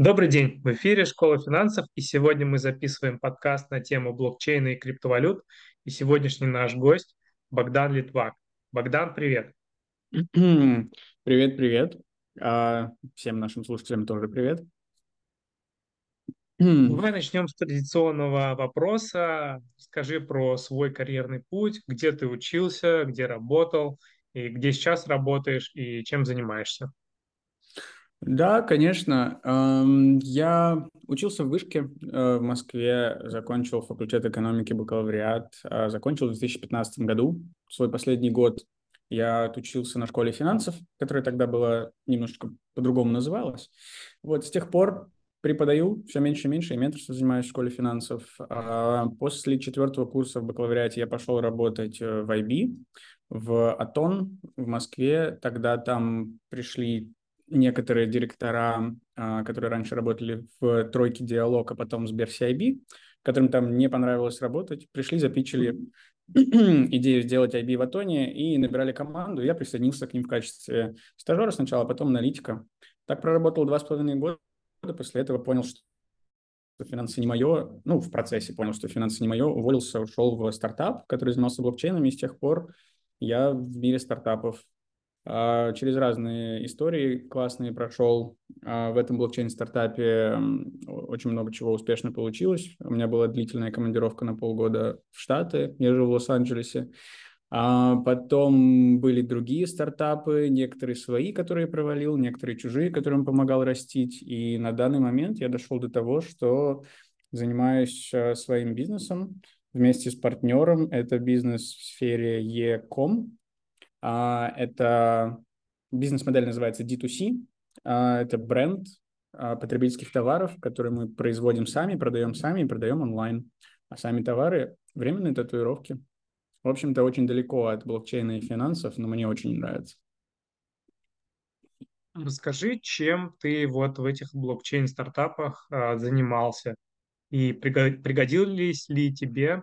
Добрый день, в эфире Школа финансов, и сегодня мы записываем подкаст на тему блокчейна и криптовалют. И сегодняшний наш гость Богдан Литвак. Богдан, привет. Привет, привет. А, всем нашим слушателям тоже привет. Давай начнем с традиционного вопроса. Скажи про свой карьерный путь, где ты учился, где работал, и где сейчас работаешь, и чем занимаешься. Да, конечно. Я учился в Вышке э, в Москве, закончил факультет экономики, бакалавриат, э, закончил в 2015 году. Свой последний год я отучился на школе финансов, которая тогда была немножко по-другому называлась. Вот с тех пор преподаю все меньше и меньше, и менторство занимаюсь в школе финансов. А после четвертого курса в бакалавриате я пошел работать э, в IB, в Атон в Москве. Тогда там пришли некоторые директора, а, которые раньше работали в тройке Диалог, а потом в Сбер CIB, которым там не понравилось работать, пришли, запичили идею сделать IB в Атоне и набирали команду. Я присоединился к ним в качестве стажера сначала, а потом аналитика. Так проработал два с половиной года. После этого понял, что финансы не мое, ну, в процессе понял, что финансы не мое, уволился, ушел в стартап, который занимался блокчейнами, и с тех пор я в мире стартапов через разные истории классные прошел. А, в этом блокчейн-стартапе очень много чего успешно получилось. У меня была длительная командировка на полгода в Штаты. Я жил в Лос-Анджелесе. А потом были другие стартапы, некоторые свои, которые провалил, некоторые чужие, которым помогал растить. И на данный момент я дошел до того, что занимаюсь а, своим бизнесом вместе с партнером. Это бизнес в сфере e-com, а, это бизнес-модель называется D2C. А, это бренд а, потребительских товаров, которые мы производим сами, продаем сами и продаем онлайн. А сами товары – временные татуировки. В общем-то, очень далеко от блокчейна и финансов, но мне очень нравится. Расскажи, чем ты вот в этих блокчейн-стартапах а, занимался и пригодились ли тебе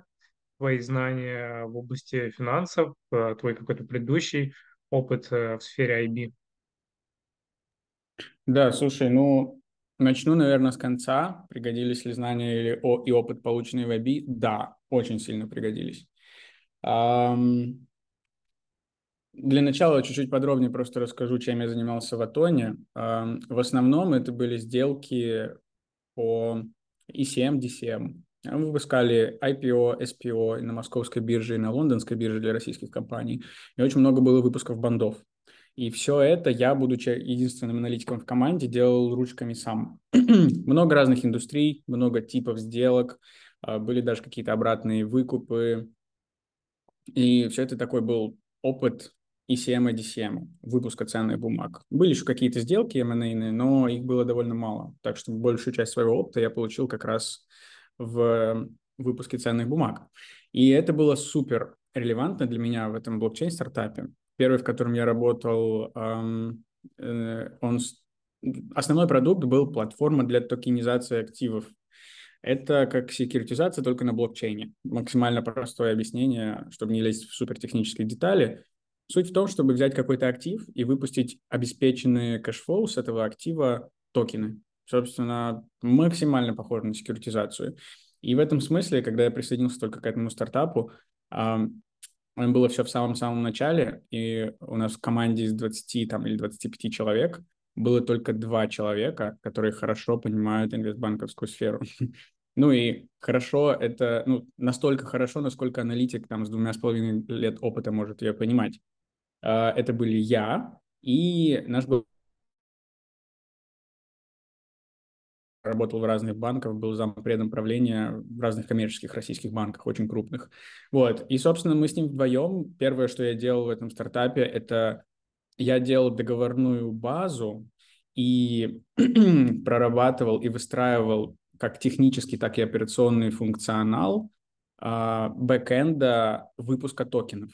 твои знания в области финансов, э, твой какой-то предыдущий опыт э, в сфере IB? Да, слушай, ну, начну, наверное, с конца. Пригодились ли знания или, о, и опыт, полученный в IB? Да, очень сильно пригодились. Um, для начала чуть-чуть подробнее просто расскажу, чем я занимался в Атоне. Um, в основном это были сделки по ECM, DCM. Мы выпускали IPO, SPO на московской бирже и на лондонской бирже для российских компаний. И очень много было выпусков бандов. И все это я, будучи единственным аналитиком в команде, делал ручками сам. много разных индустрий, много типов сделок, а, были даже какие-то обратные выкупы. И все это такой был опыт ECM и DCM, выпуска ценных бумаг. Были еще какие-то сделки M&A, но их было довольно мало. Так что большую часть своего опыта я получил как раз в выпуске ценных бумаг. И это было супер релевантно для меня в этом блокчейн-стартапе. Первый, в котором я работал, эм, э, он основной продукт был платформа для токенизации активов. Это как секьюритизация только на блокчейне. Максимально простое объяснение, чтобы не лезть в супертехнические детали. Суть в том, чтобы взять какой-то актив и выпустить обеспеченные cash flow с этого актива токены собственно, максимально похоже на секьюритизацию. И в этом смысле, когда я присоединился только к этому стартапу, было все в самом-самом начале, и у нас в команде из 20 там, или 25 человек было только два человека, которые хорошо понимают инвестбанковскую сферу. Ну и хорошо, это ну, настолько хорошо, насколько аналитик там с двумя с половиной лет опыта может ее понимать. А, это были я и наш был работал в разных банках, был зампредом правления в разных коммерческих российских банках, очень крупных. Вот. И, собственно, мы с ним вдвоем, первое, что я делал в этом стартапе, это я делал договорную базу и прорабатывал и выстраивал как технический, так и операционный функционал а, бэкэнда выпуска токенов.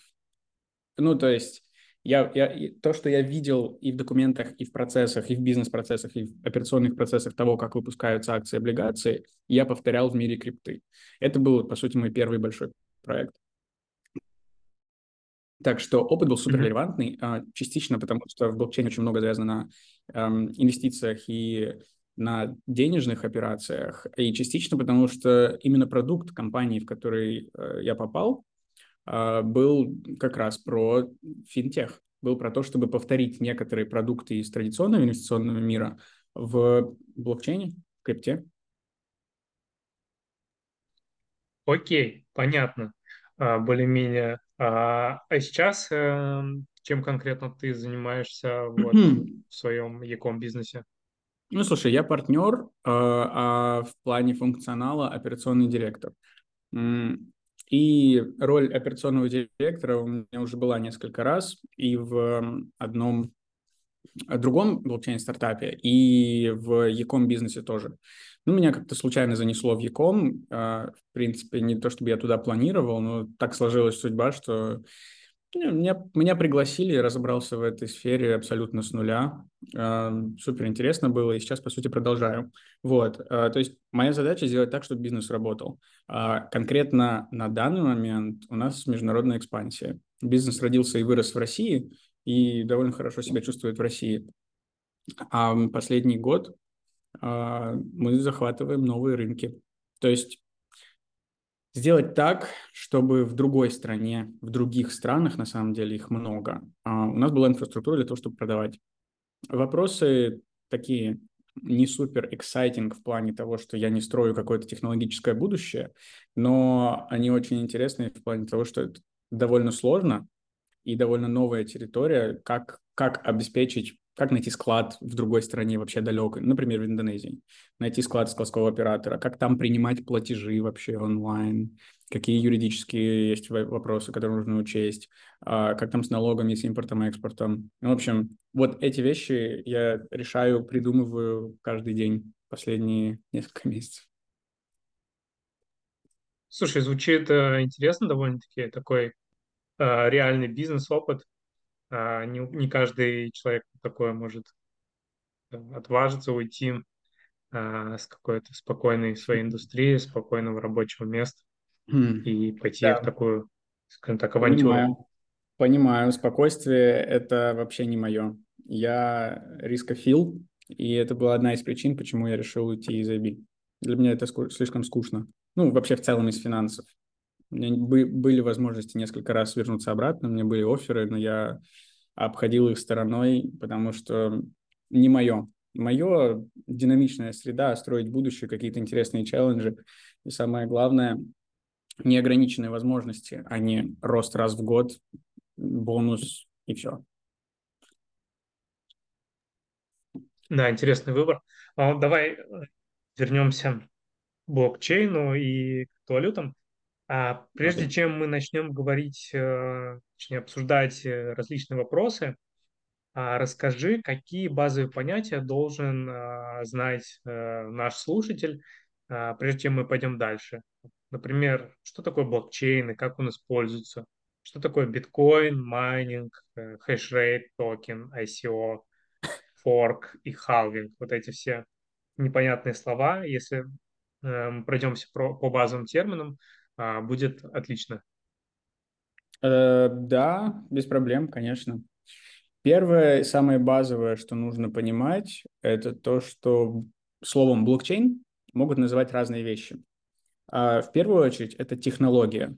Ну, то есть я, я, то, что я видел и в документах, и в процессах, и в бизнес-процессах, и в операционных процессах того, как выпускаются акции и облигации, я повторял в мире крипты. Это был, по сути, мой первый большой проект. Так что опыт был супер релевантный, mm-hmm. частично потому, что в блокчейне очень много завязано на эм, инвестициях и на денежных операциях, и частично потому, что именно продукт компании, в который э, я попал, был как раз про финтех, был про то, чтобы повторить некоторые продукты из традиционного инвестиционного мира в блокчейне, в крипте. Окей, понятно, а, более-менее. А, а сейчас э, чем конкретно ты занимаешься вот в своем яком бизнесе? Ну, слушай, я партнер, а, а в плане функционала операционный директор. И роль операционного директора у меня уже была несколько раз, и в одном другом блокчейн-стартапе, и в Яком бизнесе тоже. Ну, меня как-то случайно занесло в Яком. В принципе, не то, чтобы я туда планировал, но так сложилась судьба, что меня, меня пригласили, я разобрался в этой сфере абсолютно с нуля. Супер интересно было, и сейчас, по сути, продолжаю. Вот, то есть моя задача сделать так, чтобы бизнес работал. Конкретно на данный момент у нас международная экспансия. Бизнес родился и вырос в России, и довольно хорошо себя чувствует в России. А последний год мы захватываем новые рынки. То есть сделать так, чтобы в другой стране, в других странах, на самом деле их много, а у нас была инфраструктура для того, чтобы продавать. Вопросы такие не супер exciting в плане того, что я не строю какое-то технологическое будущее, но они очень интересные в плане того, что это довольно сложно и довольно новая территория, как, как обеспечить как найти склад в другой стране вообще далекой, например, в Индонезии, найти склад складского оператора, как там принимать платежи вообще онлайн, какие юридические есть вопросы, которые нужно учесть, а, как там с налогами, с импортом и экспортом. Ну, в общем, вот эти вещи я решаю, придумываю каждый день последние несколько месяцев. Слушай, звучит э, интересно довольно-таки, такой э, реальный бизнес-опыт. А, не, не каждый человек такое может отважиться уйти а, с какой-то спокойной своей индустрии, спокойного рабочего места mm. и пойти да. в такую, скажем так, авантюру. Понимаю. Понимаю, спокойствие – это вообще не мое. Я рискофил, и это была одна из причин, почему я решил уйти из IB. Для меня это слишком скучно. Ну, вообще в целом из финансов. У меня были возможности несколько раз вернуться обратно, у меня были оферы, но я обходил их стороной, потому что не мое. Мое динамичная среда, строить будущее, какие-то интересные челленджи. И самое главное, неограниченные возможности, а не рост раз в год, бонус и все. Да, интересный выбор. А давай э, вернемся к блокчейну и к валютам. А прежде чем мы начнем говорить, э, точнее обсуждать э, различные вопросы, а расскажи, какие базовые понятия должен а, знать э, наш слушатель, а, прежде чем мы пойдем дальше. Например, что такое блокчейн и как он используется? Что такое биткоин, майнинг, хешрейт, токен, ICO, форк и халвинг? Вот эти все непонятные слова. Если мы пройдемся по базовым терминам, будет отлично. Э, да, без проблем, конечно. Первое, самое базовое, что нужно понимать, это то, что словом блокчейн могут называть разные вещи. А, в первую очередь, это технология,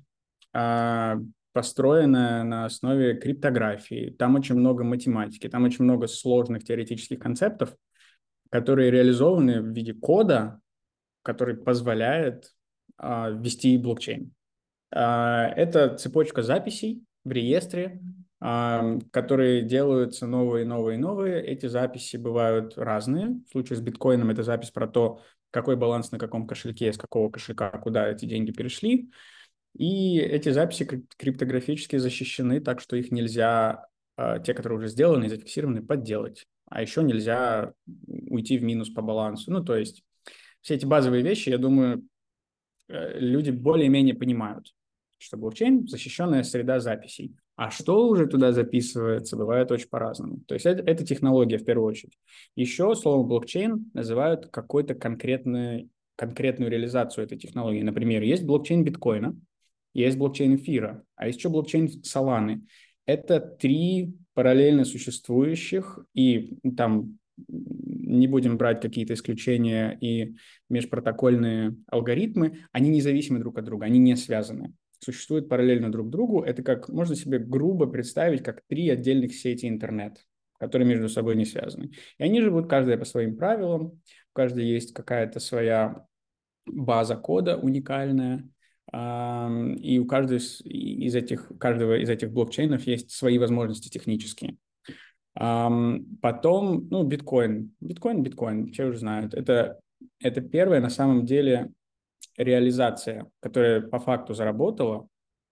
а, построенная на основе криптографии. Там очень много математики, там очень много сложных теоретических концептов, которые реализованы в виде кода, который позволяет а, ввести блокчейн. А, это цепочка записей в реестре, а, которые делаются новые, новые, новые. Эти записи бывают разные. В случае с биткоином это запись про то, какой баланс на каком кошельке, с какого кошелька, куда эти деньги перешли. И эти записи криптографически защищены, так что их нельзя, те, которые уже сделаны и зафиксированы, подделать. А еще нельзя уйти в минус по балансу. Ну, то есть все эти базовые вещи, я думаю, люди более-менее понимают, что блокчейн – защищенная среда записей. А что уже туда записывается, бывает очень по-разному. То есть это, это технология в первую очередь. Еще слово блокчейн называют какой-то конкретный, конкретную реализацию этой технологии. Например, есть блокчейн биткоина, есть блокчейн эфира, а есть еще блокчейн Соланы. Это три параллельно существующих и там не будем брать какие-то исключения и межпротокольные алгоритмы, они независимы друг от друга, они не связаны. Существуют параллельно друг другу. Это как можно себе грубо представить, как три отдельных сети интернет, которые между собой не связаны. И они живут каждая по своим правилам, у каждой есть какая-то своя база кода уникальная, и у каждого из этих, каждого из этих блокчейнов есть свои возможности технические. Потом, ну, биткоин. Биткоин, биткоин, все уже знают. Это, это первая на самом деле реализация, которая по факту заработала,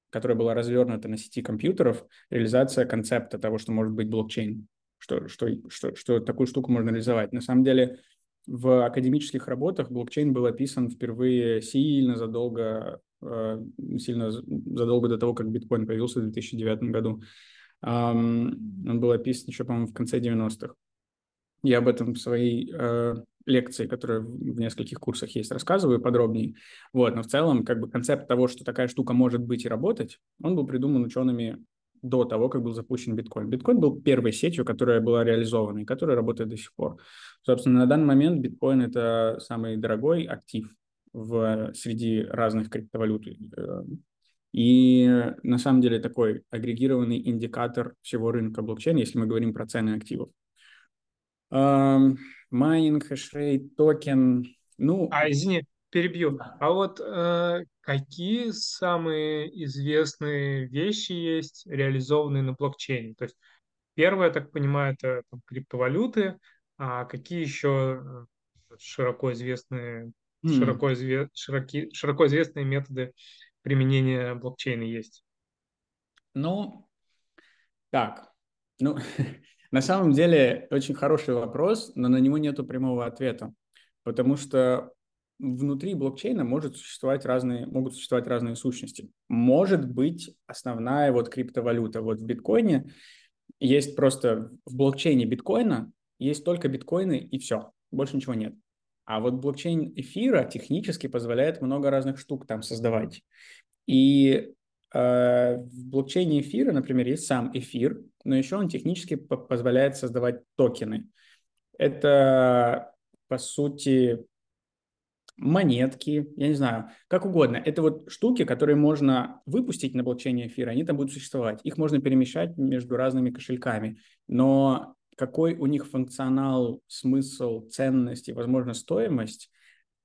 которая была развернута на сети компьютеров, реализация концепта того, что может быть блокчейн, что, что, что, что такую штуку можно реализовать. На самом деле в академических работах блокчейн был описан впервые сильно задолго, э, сильно задолго до того, как биткоин появился в 2009 году. Он был описан еще, по-моему, в конце 90-х. Я об этом в своей э, лекции, которая в нескольких курсах есть, рассказываю подробнее. Вот, но в целом, как бы концепт того, что такая штука может быть и работать, он был придуман учеными до того, как был запущен биткоин. Биткоин был первой сетью, которая была реализована и которая работает до сих пор. Собственно, на данный момент биткоин – это самый дорогой актив в, среди разных криптовалют. Э, и на самом деле такой агрегированный индикатор всего рынка блокчейна, если мы говорим про цены активов. Майнинг, хешрейт, токен. Ну, а, извини, перебью. А вот э, какие самые известные вещи есть, реализованные на блокчейне? То есть первое, я так понимаю, это там, криптовалюты, а какие еще э, широко известные, mm. широко, изве, широки, широко известные методы применения блокчейна есть? Ну, так, ну, на самом деле очень хороший вопрос, но на него нет прямого ответа, потому что внутри блокчейна может существовать разные, могут существовать разные сущности. Может быть основная вот криптовалюта. Вот в биткоине есть просто в блокчейне биткоина есть только биткоины и все, больше ничего нет. А вот блокчейн эфира технически позволяет много разных штук там создавать. И э, в блокчейне эфира, например, есть сам эфир, но еще он технически по позволяет создавать токены. Это, по сути, монетки, я не знаю, как угодно. Это вот штуки, которые можно выпустить на блокчейне эфира, они там будут существовать. Их можно перемещать между разными кошельками. Но какой у них функционал, смысл, ценность и, возможно, стоимость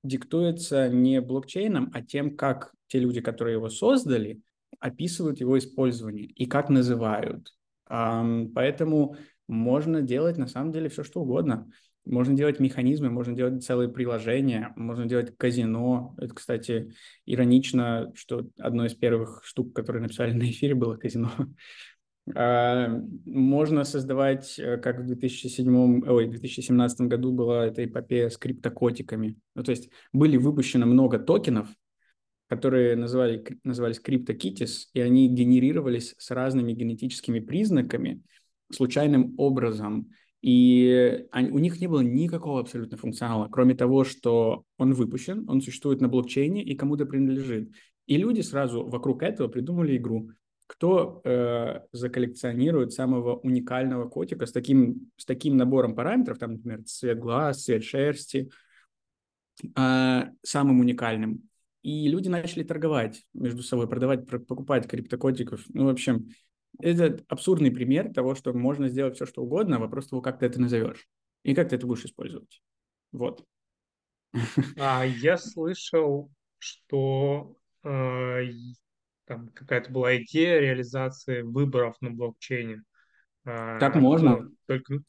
диктуется не блокчейном, а тем, как те люди, которые его создали, описывают его использование и как называют. Поэтому можно делать на самом деле все, что угодно. Можно делать механизмы, можно делать целые приложения, можно делать казино. Это, кстати, иронично, что одной из первых штук, которые написали на эфире, было казино. А, можно создавать, э, как в 2007, ой, 2017 году была эта эпопея с криптокотиками. Ну, то есть были выпущено много токенов, которые называли, назывались CryptoKitties, и они генерировались с разными генетическими признаками случайным образом. И они, у них не было никакого абсолютно функционала, кроме того, что он выпущен, он существует на блокчейне и кому-то принадлежит. И люди сразу вокруг этого придумали игру кто э, заколлекционирует самого уникального котика с таким, с таким набором параметров, там, например, цвет глаз, цвет шерсти, э, самым уникальным. И люди начали торговать между собой, продавать, покупать криптокотиков. Ну, в общем, это абсурдный пример того, что можно сделать все, что угодно, вопрос того, как ты это назовешь и как ты это будешь использовать. Вот. А я слышал, что э, там какая-то была идея реализации выборов на блокчейне. А, так а, можно. Только...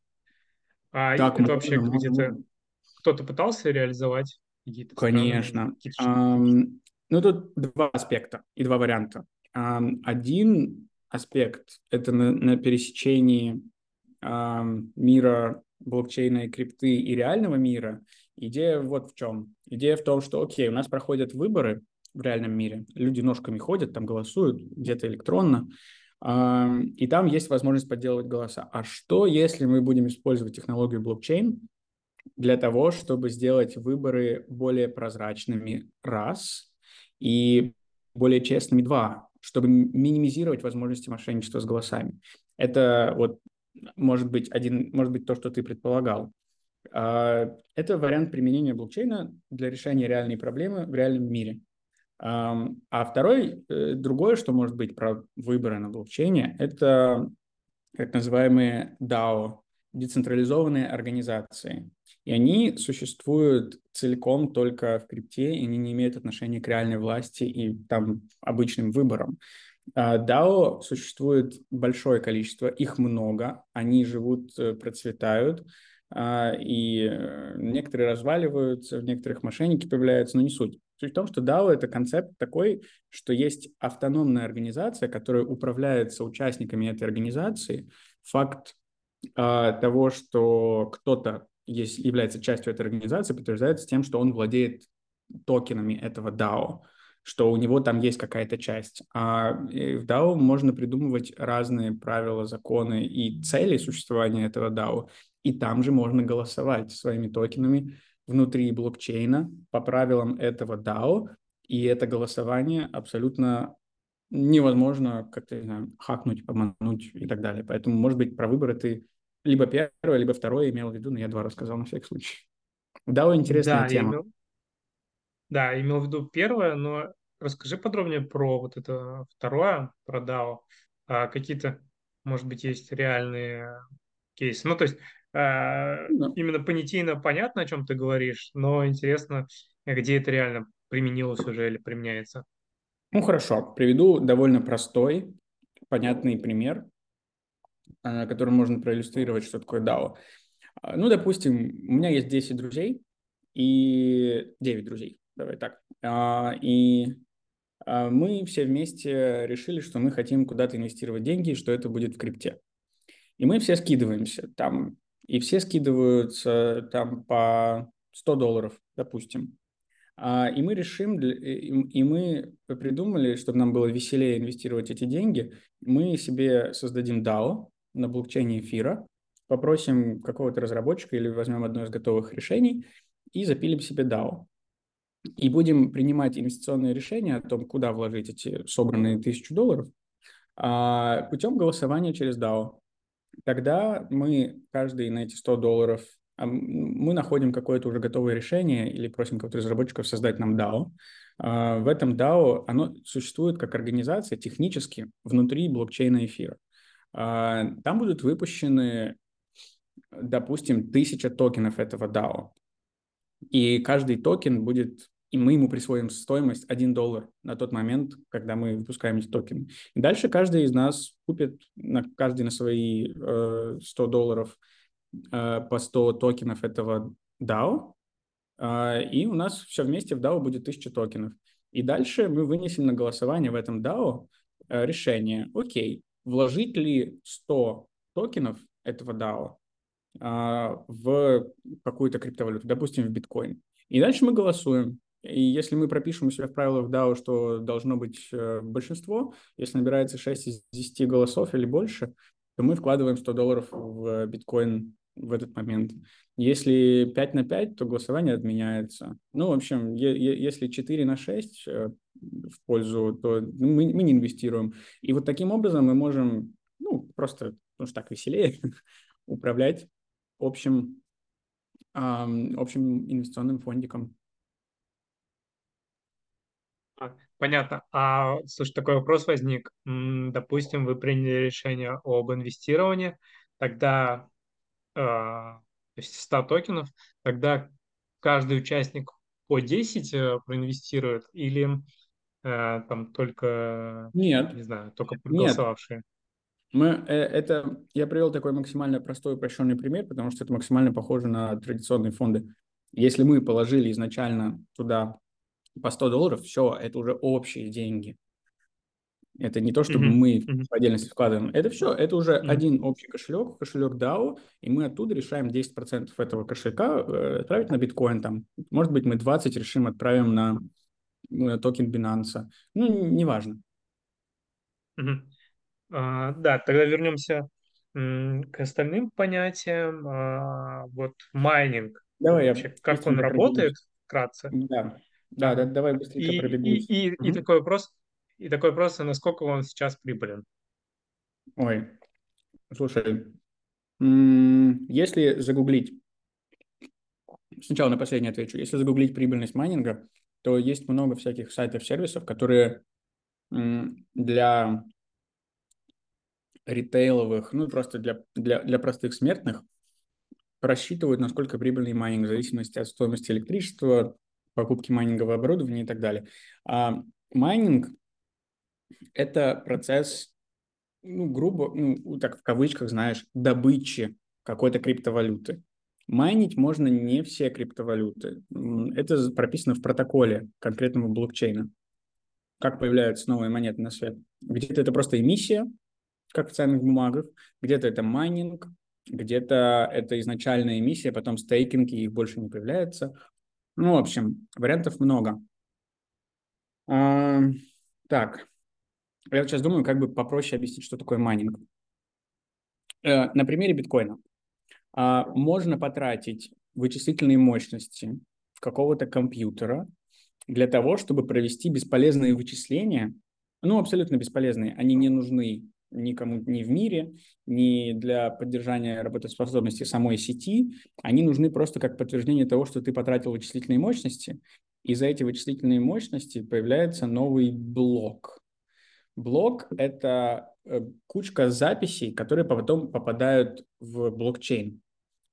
А так это можно, вообще где-то кто-то пытался реализовать какие-то Конечно. Ну, тут два аспекта и два варианта. Один аспект – это на, на пересечении um, мира блокчейна и крипты и реального мира. Идея вот в чем. Идея в том, что, окей, у нас проходят выборы, в реальном мире. Люди ножками ходят, там голосуют, где-то электронно, и там есть возможность подделывать голоса. А что, если мы будем использовать технологию блокчейн для того, чтобы сделать выборы более прозрачными, раз, и более честными, два, чтобы минимизировать возможности мошенничества с голосами. Это вот может быть один, может быть то, что ты предполагал. А, это вариант применения блокчейна для решения реальной проблемы в реальном мире. А второй, э, другое, что может быть про выборы на блокчейне, это так называемые DAO, децентрализованные организации. И они существуют целиком только в крипте, и они не имеют отношения к реальной власти и там обычным выборам. А DAO существует большое количество, их много, они живут, э, процветают, а, и э, некоторые разваливаются, в некоторых мошенники появляются, но не суть. Суть в том, что DAO — это концепт такой, что есть автономная организация, которая управляется участниками этой организации. Факт э, того, что кто-то является частью этой организации, подтверждается тем, что он владеет токенами этого DAO, что у него там есть какая-то часть. А в DAO можно придумывать разные правила, законы и цели существования этого DAO, и там же можно голосовать своими токенами внутри блокчейна по правилам этого DAO, и это голосование абсолютно невозможно как-то, не знаю, хакнуть, обмануть и так далее. Поэтому, может быть, про выборы ты либо первое, либо второе имел в виду, но я два рассказал на всякий случай. DAO интересная да, тема. имел, да, имел в виду первое, но расскажи подробнее про вот это второе, про DAO. А какие-то, может быть, есть реальные кейсы. Ну, то есть э, Ну, именно понятийно понятно, о чем ты говоришь, но интересно, где это реально применилось уже или применяется. Ну, хорошо. Приведу довольно простой, понятный пример, э, которым можно проиллюстрировать, что такое DAO. А, Ну, допустим, у меня есть 10 друзей и 9 друзей, давай так. А, И а, мы все вместе решили, что мы хотим куда-то инвестировать деньги, и что это будет в крипте. И мы все скидываемся там, и все скидываются там по 100 долларов, допустим. А, И мы решим, и мы придумали, чтобы нам было веселее инвестировать эти деньги, мы себе создадим DAO на блокчейне эфира, попросим какого-то разработчика или возьмем одно из готовых решений и запилим себе DAO. И будем принимать инвестиционные решения о том, куда вложить эти собранные тысячу долларов, а, путем голосования через DAO. Тогда мы каждый на эти 100 долларов а, мы находим какое-то уже готовое решение или просим кого-то разработчиков создать нам DAO. А, В этом DAO оно существует как организация технически внутри блокчейна эфира. А, Там будут выпущены, допустим, тысяча токенов этого DAO. И каждый токен будет, и мы ему присвоим стоимость 1 доллар на тот момент, когда мы выпускаем эти токены. И дальше каждый из нас купит, на, каждый на свои э, 100 долларов э, по 100 токенов этого DAO, э, и у нас все вместе в DAO будет 1000 токенов. И дальше мы вынесем на голосование в этом DAO э, решение, окей, вложить ли 100 токенов этого DAO а, в какую-то криптовалюту, допустим, в биткоин. И дальше мы голосуем. И если мы пропишем у себя в правилах DAO, что должно быть э, большинство, если набирается 6 из 10 голосов или больше, то мы вкладываем 100 долларов в биткоин в этот момент. Если 5 на 5, то голосование отменяется. Ну, в общем, е- е- если 4 на 6 э, в пользу, то мы, мы не инвестируем. И вот таким образом мы можем, ну, просто, потому что так веселее, управлять общим, ам, общим инвестиционным фондиком. А, Понятно. А, слушай, такой вопрос возник. М, Допустим, вы приняли решение об инвестировании, тогда, э, то есть 100 токенов, тогда каждый участник по 10 э, проинвестирует или э, там только, Нет, не знаю, только проголосовавшие? Мы, э, это, я привел такой максимально простой упрощенный пример, потому что это максимально похоже на традиционные фонды. Если мы положили изначально туда по 100 долларов, все, это уже общие деньги. Это не то, чтобы Мгм, мы мгм, в отдельности вкладываем. Это все, это уже мгм. один общий кошелек, кошелек DAO, и мы оттуда решаем 10% этого кошелька э, отправить на биткоин. Там. Может быть, мы 20 решим отправим на э, токен Binance. Ну, неважно. Мгм. А, да, тогда вернемся к остальным понятиям. А, вот майнинг, Давай я вообще, как он работает, вкратце. Да, да, да, давай быстренько и, и, пробегусь. и, и Мгм. такой вопрос, и такой вопрос, а насколько он сейчас прибылен? Ой, слушай, если загуглить сначала на последнее отвечу. Если загуглить прибыльность майнинга, то есть много всяких сайтов-сервисов, которые для ритейловых, ну просто для, для, для простых смертных просчитывают, насколько прибыльный майнинг в зависимости от стоимости электричества, покупки майнингового оборудования и так далее. А майнинг – это процесс, ну, грубо, ну, так в кавычках, знаешь, добычи какой-то криптовалюты. Майнить можно не все криптовалюты. Это прописано в протоколе конкретного блокчейна. Как появляются новые монеты на свет. Где-то это просто эмиссия, как в ценных бумагах, где-то это майнинг, где-то это изначальная эмиссия, потом стейкинг, и их больше не появляется. Ну, в общем, вариантов много. А, так, я сейчас думаю, как бы попроще объяснить, что такое майнинг. Э, на примере биткоина. А, можно потратить вычислительные мощности какого-то компьютера для того, чтобы провести бесполезные вычисления, ну, абсолютно бесполезные, они не нужны никому ни в мире, ни для поддержания работоспособности самой сети. Они нужны просто как подтверждение того, что ты потратил вычислительные мощности, и за эти вычислительные мощности появляется новый блок. Блок — это э, кучка записей, которые потом попадают в блокчейн.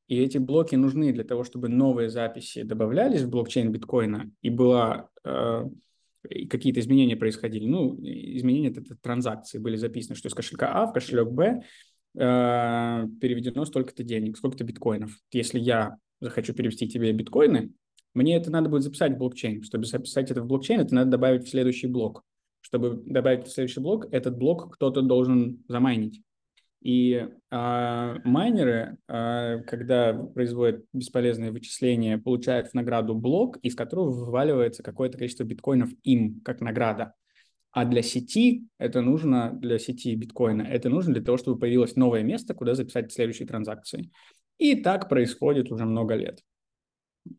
И эти блоки нужны для того, чтобы новые записи добавлялись в блокчейн биткоина и была э, какие-то изменения происходили. Ну, изменения это, транзакции были записаны, что из кошелька А в кошелек Б э, переведено столько-то денег, сколько-то биткоинов. Если я захочу перевести тебе биткоины, мне это надо будет записать в блокчейн. Чтобы записать это в блокчейн, это надо добавить в следующий блок. Чтобы добавить в следующий блок, этот блок кто-то должен замайнить. И э, майнеры, э, когда производят бесполезные вычисления, получают в награду блок, из которого вываливается какое-то количество биткоинов им как награда. А для сети это нужно, для сети биткоина, это нужно для того, чтобы появилось новое место, куда записать следующие транзакции. И так происходит уже много лет.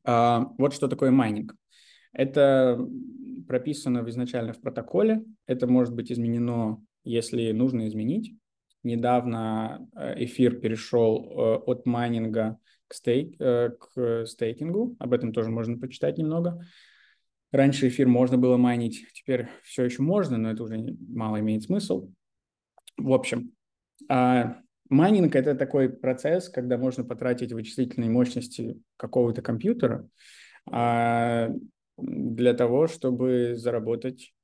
А, вот что такое майнинг. Это прописано изначально в протоколе. Это может быть изменено, если нужно изменить. Недавно э, эфир перешел э, от майнинга к, стейк, э, к стейкингу. Об этом тоже можно почитать немного. Раньше эфир можно было майнить, теперь все еще можно, но это уже мало имеет смысл. В общем, а, майнинг – это такой процесс, когда можно потратить вычислительные мощности какого-то компьютера а, для того, чтобы заработать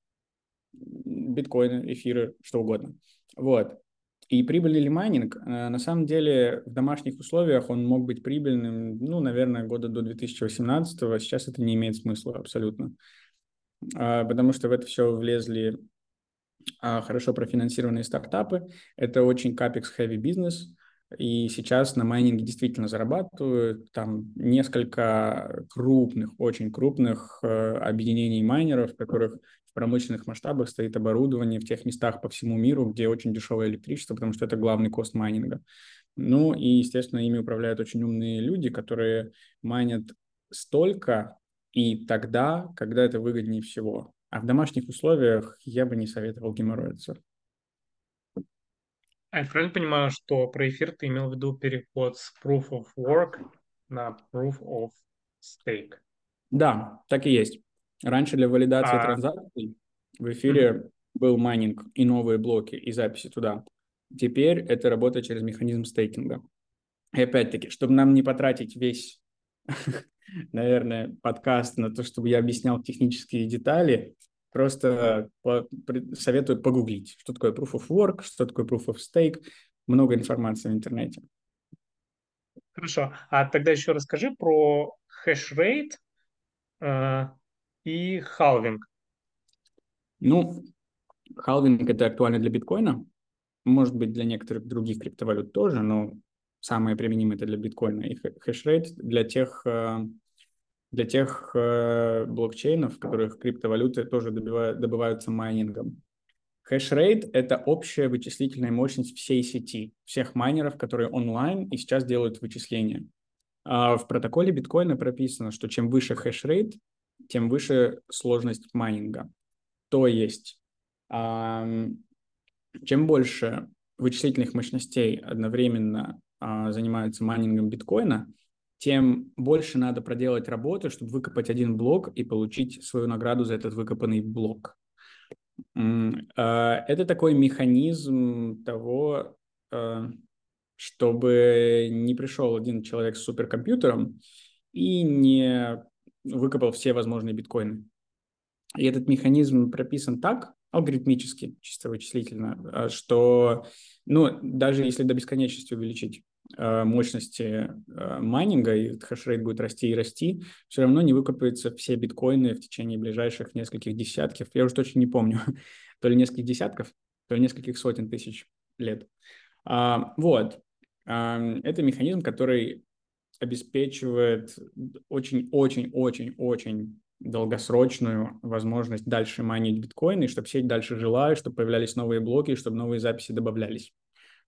биткоины, эфиры, что угодно. Вот. И прибыльный ли майнинг? Э, на самом деле в домашних условиях он мог быть прибыльным, ну, наверное, года до 2018 -го. Сейчас это не имеет смысла абсолютно. А, потому что в это все влезли а, хорошо профинансированные стартапы. Это очень капекс-heavy бизнес. И сейчас на майнинге действительно зарабатывают. Там несколько крупных, очень крупных э, объединений майнеров, которых промышленных масштабах стоит оборудование в тех местах по всему миру, где очень дешевое электричество, потому что это главный кост майнинга. Ну и, естественно, ими управляют очень умные люди, которые майнят столько и тогда, когда это выгоднее всего. А в домашних условиях я бы не советовал геморроиться. А я правильно понимаю, что про эфир ты имел в виду переход с Proof of Work на Proof of Stake? Да, так и есть. Раньше для валидации а... транзакций в эфире mm-hmm. был майнинг и новые блоки, и записи туда. Теперь это работает через механизм стейкинга. И опять-таки, чтобы нам не потратить весь, наверное, подкаст на то, чтобы я объяснял технические детали, просто по, советую погуглить, что такое Proof of Work, что такое Proof of Stake. Много информации в интернете. Хорошо. А тогда еще расскажи про хеш-рейт, э, и халвинг. Ну, халвинг это актуально для биткоина, может быть для некоторых других криптовалют тоже, но самое применимое это для биткоина и хешрейт для тех э, для тех э, блокчейнов, в которых криптовалюты тоже добивают, добываются майнингом. Хешрейт – это общая вычислительная мощность всей сети, всех майнеров, которые онлайн и сейчас делают вычисления. А в протоколе биткоина прописано, что чем выше хешрейт, тем выше сложность майнинга. То есть, чем больше вычислительных мощностей одновременно а, занимаются майнингом биткоина, тем больше надо проделать работы, чтобы выкопать один блок и получить свою награду за этот выкопанный блок. А, это такой механизм того, а, чтобы не пришел один человек с суперкомпьютером и не выкопал все возможные биткоины. И этот механизм прописан так, алгоритмически, чисто вычислительно, а, что ну, даже если до бесконечности увеличить Э, мощности э, майнинга, и хешрейт будет расти и расти, все равно не выкопаются все биткоины в течение ближайших нескольких десятков, я уже точно не помню, то ли нескольких десятков, то ли нескольких сотен тысяч лет. А, вот. А, это механизм, который обеспечивает очень-очень-очень-очень долгосрочную возможность дальше майнить биткоины, чтобы сеть дальше жила, чтобы появлялись новые блоки, чтобы новые записи добавлялись.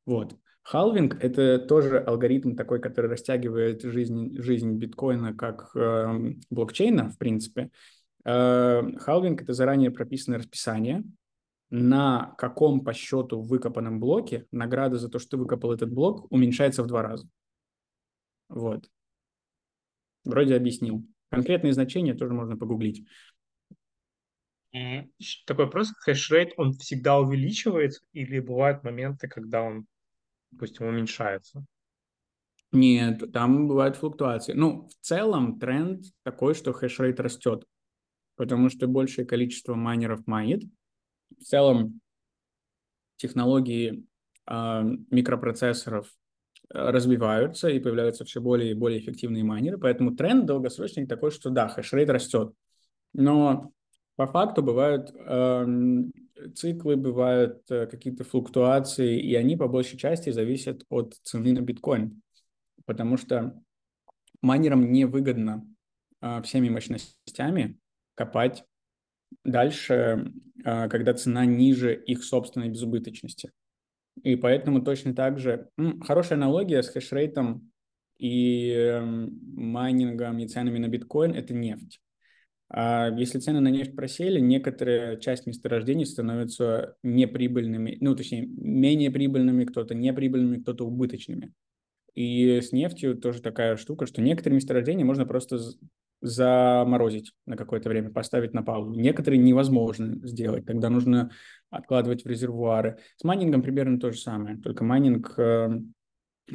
Вот. Халвинг – это тоже алгоритм такой, который растягивает жизнь, жизнь биткоина как э, блокчейна, в принципе. Э, халвинг – это заранее прописанное расписание, на каком по счету выкопанном блоке награда за то, что ты выкопал этот блок, уменьшается в два раза. Вот. Вроде объяснил. Конкретные значения тоже можно погуглить. Такой вопрос, хешрейт, он всегда увеличивается или бывают моменты, когда он допустим, уменьшается? Нет, там бывают флуктуации. Ну, в целом тренд такой, что хешрейт растет, потому что большее количество майнеров майнит. В целом технологии э, микропроцессоров развиваются и появляются все более и более эффективные майнеры, поэтому тренд долгосрочный такой, что да, хешрейт растет. Но по факту бывают э, циклы, бывают э, какие-то флуктуации, и они по большей части зависят от цены на биткоин, потому что майнерам невыгодно э, всеми мощностями копать дальше, э, когда цена ниже их собственной безубыточности. И поэтому точно так же хорошая аналогия с хешрейтом и эм, майнингом и ценами на биткоин – это нефть. А если цены на нефть просели, некоторая часть месторождений становятся неприбыльными, ну, точнее, менее прибыльными, кто-то неприбыльными, кто-то убыточными. И с нефтью тоже такая штука, что некоторые месторождения можно просто заморозить на какое-то время, поставить на паузу. Некоторые невозможно сделать, тогда нужно откладывать в резервуары. С майнингом примерно то же самое, только майнинг эм,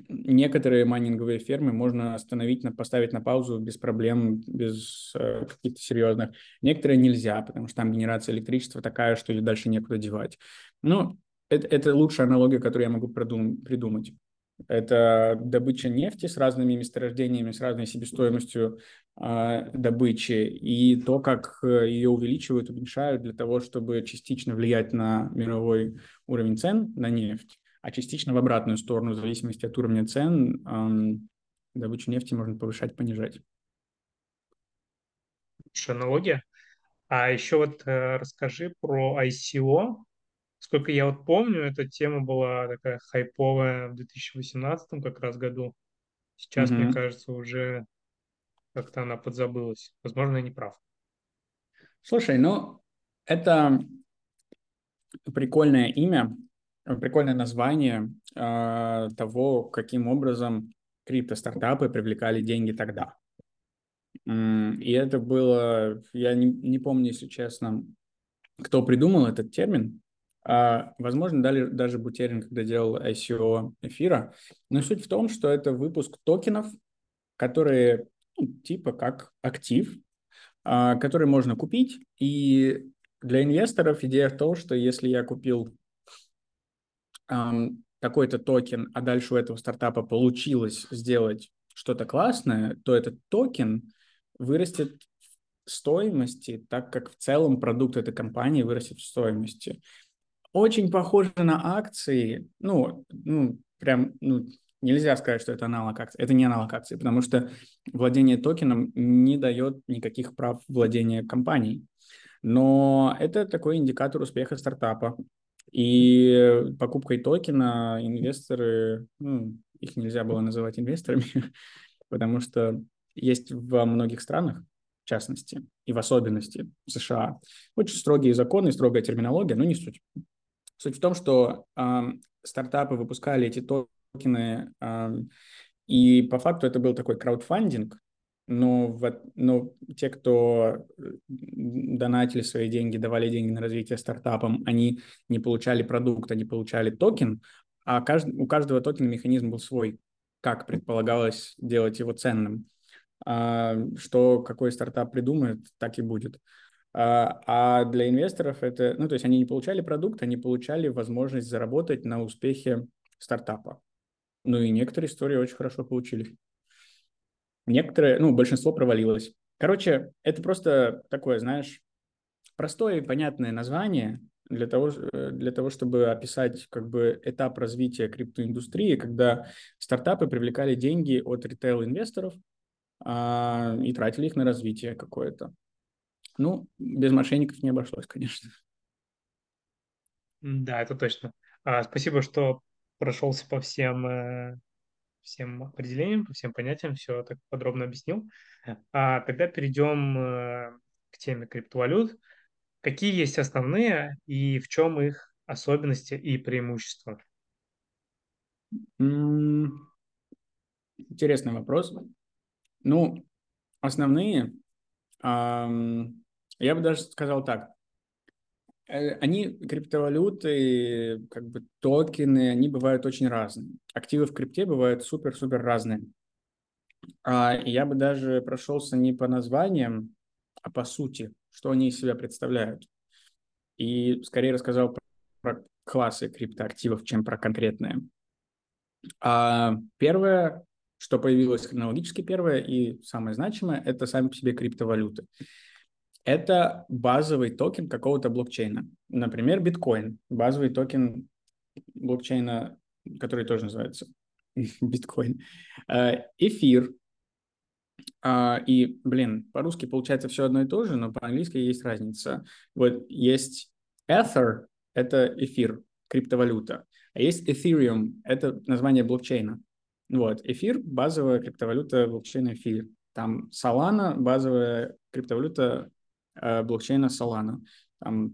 некоторые майнинговые фермы можно остановить, поставить на паузу без проблем, без э, каких-то серьезных. Некоторые нельзя, потому что там генерация электричества такая, что ее дальше некуда девать. Ну, это, это лучшая аналогия, которую я могу продум- придумать. Это добыча нефти с разными месторождениями, с разной себестоимостью э, добычи, и то, как э, ее увеличивают, уменьшают для того, чтобы частично влиять на мировой уровень цен на нефть а частично в обратную сторону, в зависимости от уровня цен, эм, добычу нефти можно повышать, понижать. Аналогия. А еще вот э, расскажи про ICO. Сколько я вот помню, эта тема была такая хайповая в 2018 как раз году. Сейчас, mm-hmm. мне кажется, уже как-то она подзабылась. Возможно, я не прав. Слушай, ну, это прикольное имя, прикольное название э, того, каким образом крипто-стартапы привлекали деньги тогда. И это было, я не, не помню, если честно, кто придумал этот термин. А, возможно, даже Бутерин, когда делал ICO эфира. Но суть в том, что это выпуск токенов, которые ну, типа как актив, а, который можно купить. И для инвесторов идея в том, что если я купил такой-то токен, а дальше у этого стартапа получилось сделать что-то классное, то этот токен вырастет в стоимости, так как в целом продукт этой компании вырастет в стоимости. Очень похоже на акции, ну, ну прям, ну, нельзя сказать, что это аналог акции. Это не аналог акции, потому что владение токеном не дает никаких прав владения компанией. Но это такой индикатор успеха стартапа. И покупкой токена инвесторы, ну, их нельзя было называть инвесторами, потому что есть во многих странах, в частности, и в особенности США, очень строгие законы, строгая терминология, но не суть. Суть в том, что э, стартапы выпускали эти токены э, И по факту это был такой краудфандинг, но, в, но те, кто донатили свои деньги, давали деньги на развитие стартапам, они не получали продукт, они получали токен, а кажд, у каждого токена механизм был свой, как предполагалось делать его ценным. А, что какой стартап придумает, так и будет. А, а для инвесторов это, ну, то есть они не получали продукт, они получали возможность заработать на успехе стартапа. Ну и некоторые истории очень хорошо получились. Некоторые, ну, большинство провалилось. Короче, это просто такое, знаешь, простое и понятное название для того, э, для того, чтобы описать как бы этап развития криптоиндустрии, когда стартапы привлекали деньги от ритейл-инвесторов а, и тратили их на развитие какое-то. Ну, без мошенников не обошлось, конечно. Да, это точно. А, спасибо, что прошелся по всем, э, всем определениям, по всем понятиям, все так подробно объяснил. А, тогда перейдем э, к теме криптовалют. Какие есть основные и в чем их особенности и преимущества? Интересный вопрос. Ну, основные, эм, я бы даже сказал так. Э, они, криптовалюты, как бы токены, они бывают очень разные. Активы в крипте бывают супер-супер разные. А я бы даже прошелся не по названиям, а по сути, что они из себя представляют. И скорее рассказал про классы криптоактивов, чем про конкретные. А первое, что появилось хронологически первое и самое значимое, это сами по себе криптовалюты. Это базовый токен какого-то блокчейна. Например, биткоин. Базовый токен блокчейна, который тоже называется биткоин. Э, эфир. А, и, блин, по-русски получается все одно и то же, но по-английски есть разница. Вот есть Ether — это эфир, криптовалюта. А есть Ethereum — это название блокчейна. Вот, эфир – базовая криптовалюта блокчейна эфир. Там Solana – базовая криптовалюта блокчейна Solana. Там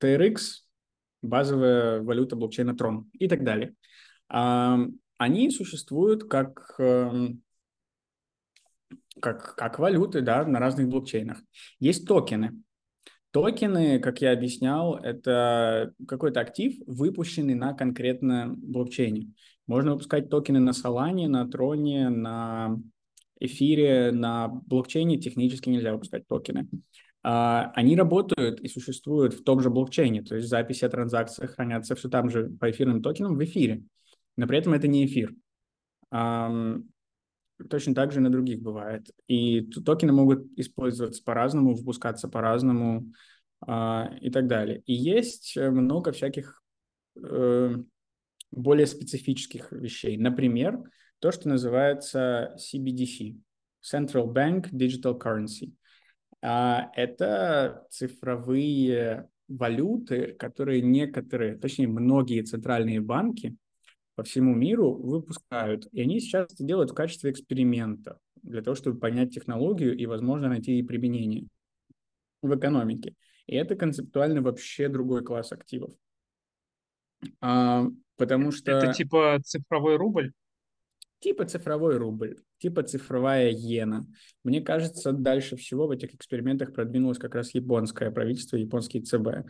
TRX – базовая валюта блокчейна Tron и так далее. Э, они существуют как, э, как, как валюты да, на разных блокчейнах. Есть токены. Токены, как я объяснял, это какой-то актив, выпущенный на конкретном блокчейне. Можно выпускать токены на Solana, на Троне, на эфире, на блокчейне технически нельзя выпускать токены. А, они работают и существуют в том же блокчейне, то есть записи о транзакциях хранятся все там же по эфирным токенам в эфире, но при этом это не эфир. Точно так же на других бывает. И токены могут использоваться по-разному, выпускаться по-разному а, и так далее. И есть много всяких э, более специфических вещей. Например, то, что называется CBDC, Central Bank Digital Currency. А, это цифровые валюты, которые некоторые, точнее многие центральные банки по всему миру выпускают. И они сейчас это делают в качестве эксперимента для того, чтобы понять технологию и, возможно, найти ей применение в экономике. И это концептуально вообще другой класс активов. А, Потому что... Это типа цифровой рубль? Типа цифровой рубль, типа цифровая иена. Мне кажется, дальше всего в этих экспериментах продвинулось как раз японское правительство, японский ЦБ.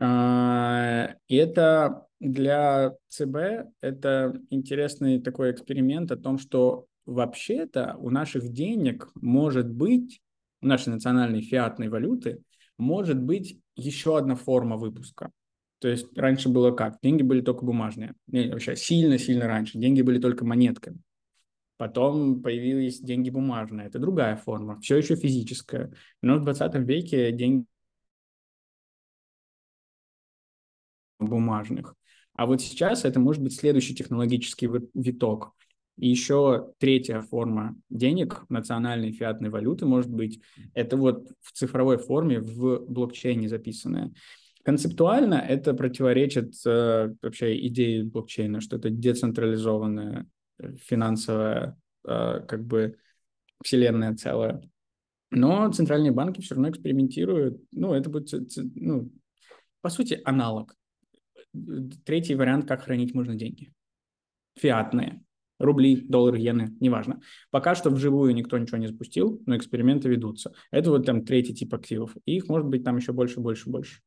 А, и это для ЦБ это интересный такой эксперимент о том, что вообще-то у наших денег может быть, у нашей национальной фиатной валюты, может быть еще одна форма выпуска. То есть раньше было как? Деньги были только бумажные. Не, вообще сильно-сильно раньше. Деньги были только монетками. Потом появились деньги бумажные. Это другая форма, все еще физическая. Но в 20 веке деньги бумажных. А вот сейчас это может быть следующий технологический виток. И еще третья форма денег, национальной фиатной валюты, может быть, это вот в цифровой форме, в блокчейне записанная. Концептуально это противоречит э, вообще идее блокчейна, что это децентрализованная э, финансовая э, как бы вселенная целая. Но центральные банки все равно экспериментируют. Ну, это будет, ну, по сути, аналог. Третий вариант, как хранить можно деньги. Фиатные. рубли, доллары, иены, неважно. Пока что вживую никто ничего не запустил, но эксперименты ведутся. Это вот там третий тип активов. И их может быть там еще больше, больше, больше.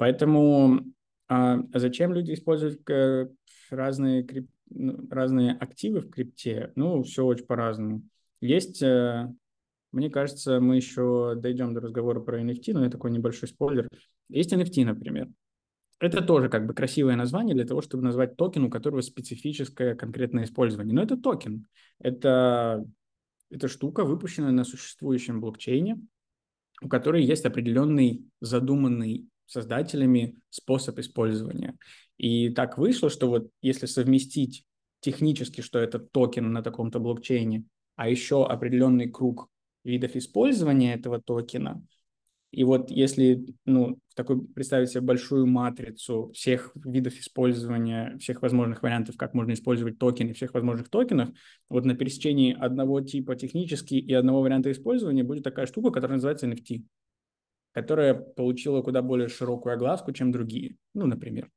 Поэтому а зачем люди используют э, разные, крип... Ну, разные активы в крипте? Ну, все очень по-разному. Есть, э, мне кажется, мы еще дойдем до разговора про NFT, но это такой небольшой спойлер. Есть NFT, например. Это тоже как бы красивое название для того, чтобы назвать токен, у которого специфическое конкретное использование. Но это токен. Это, это штука, выпущенная на существующем блокчейне, у которой есть определенный задуманный создателями способ использования. И так вышло, что вот если совместить технически, что это токен на таком-то блокчейне, а еще определенный круг видов использования этого токена – и вот если ну, такой представить себе большую матрицу всех видов использования, всех возможных вариантов, как можно использовать токены, всех возможных токенов, вот на пересечении одного типа технически и одного варианта использования будет такая штука, которая называется NFT, которая получила куда более широкую огласку, чем другие, ну, например.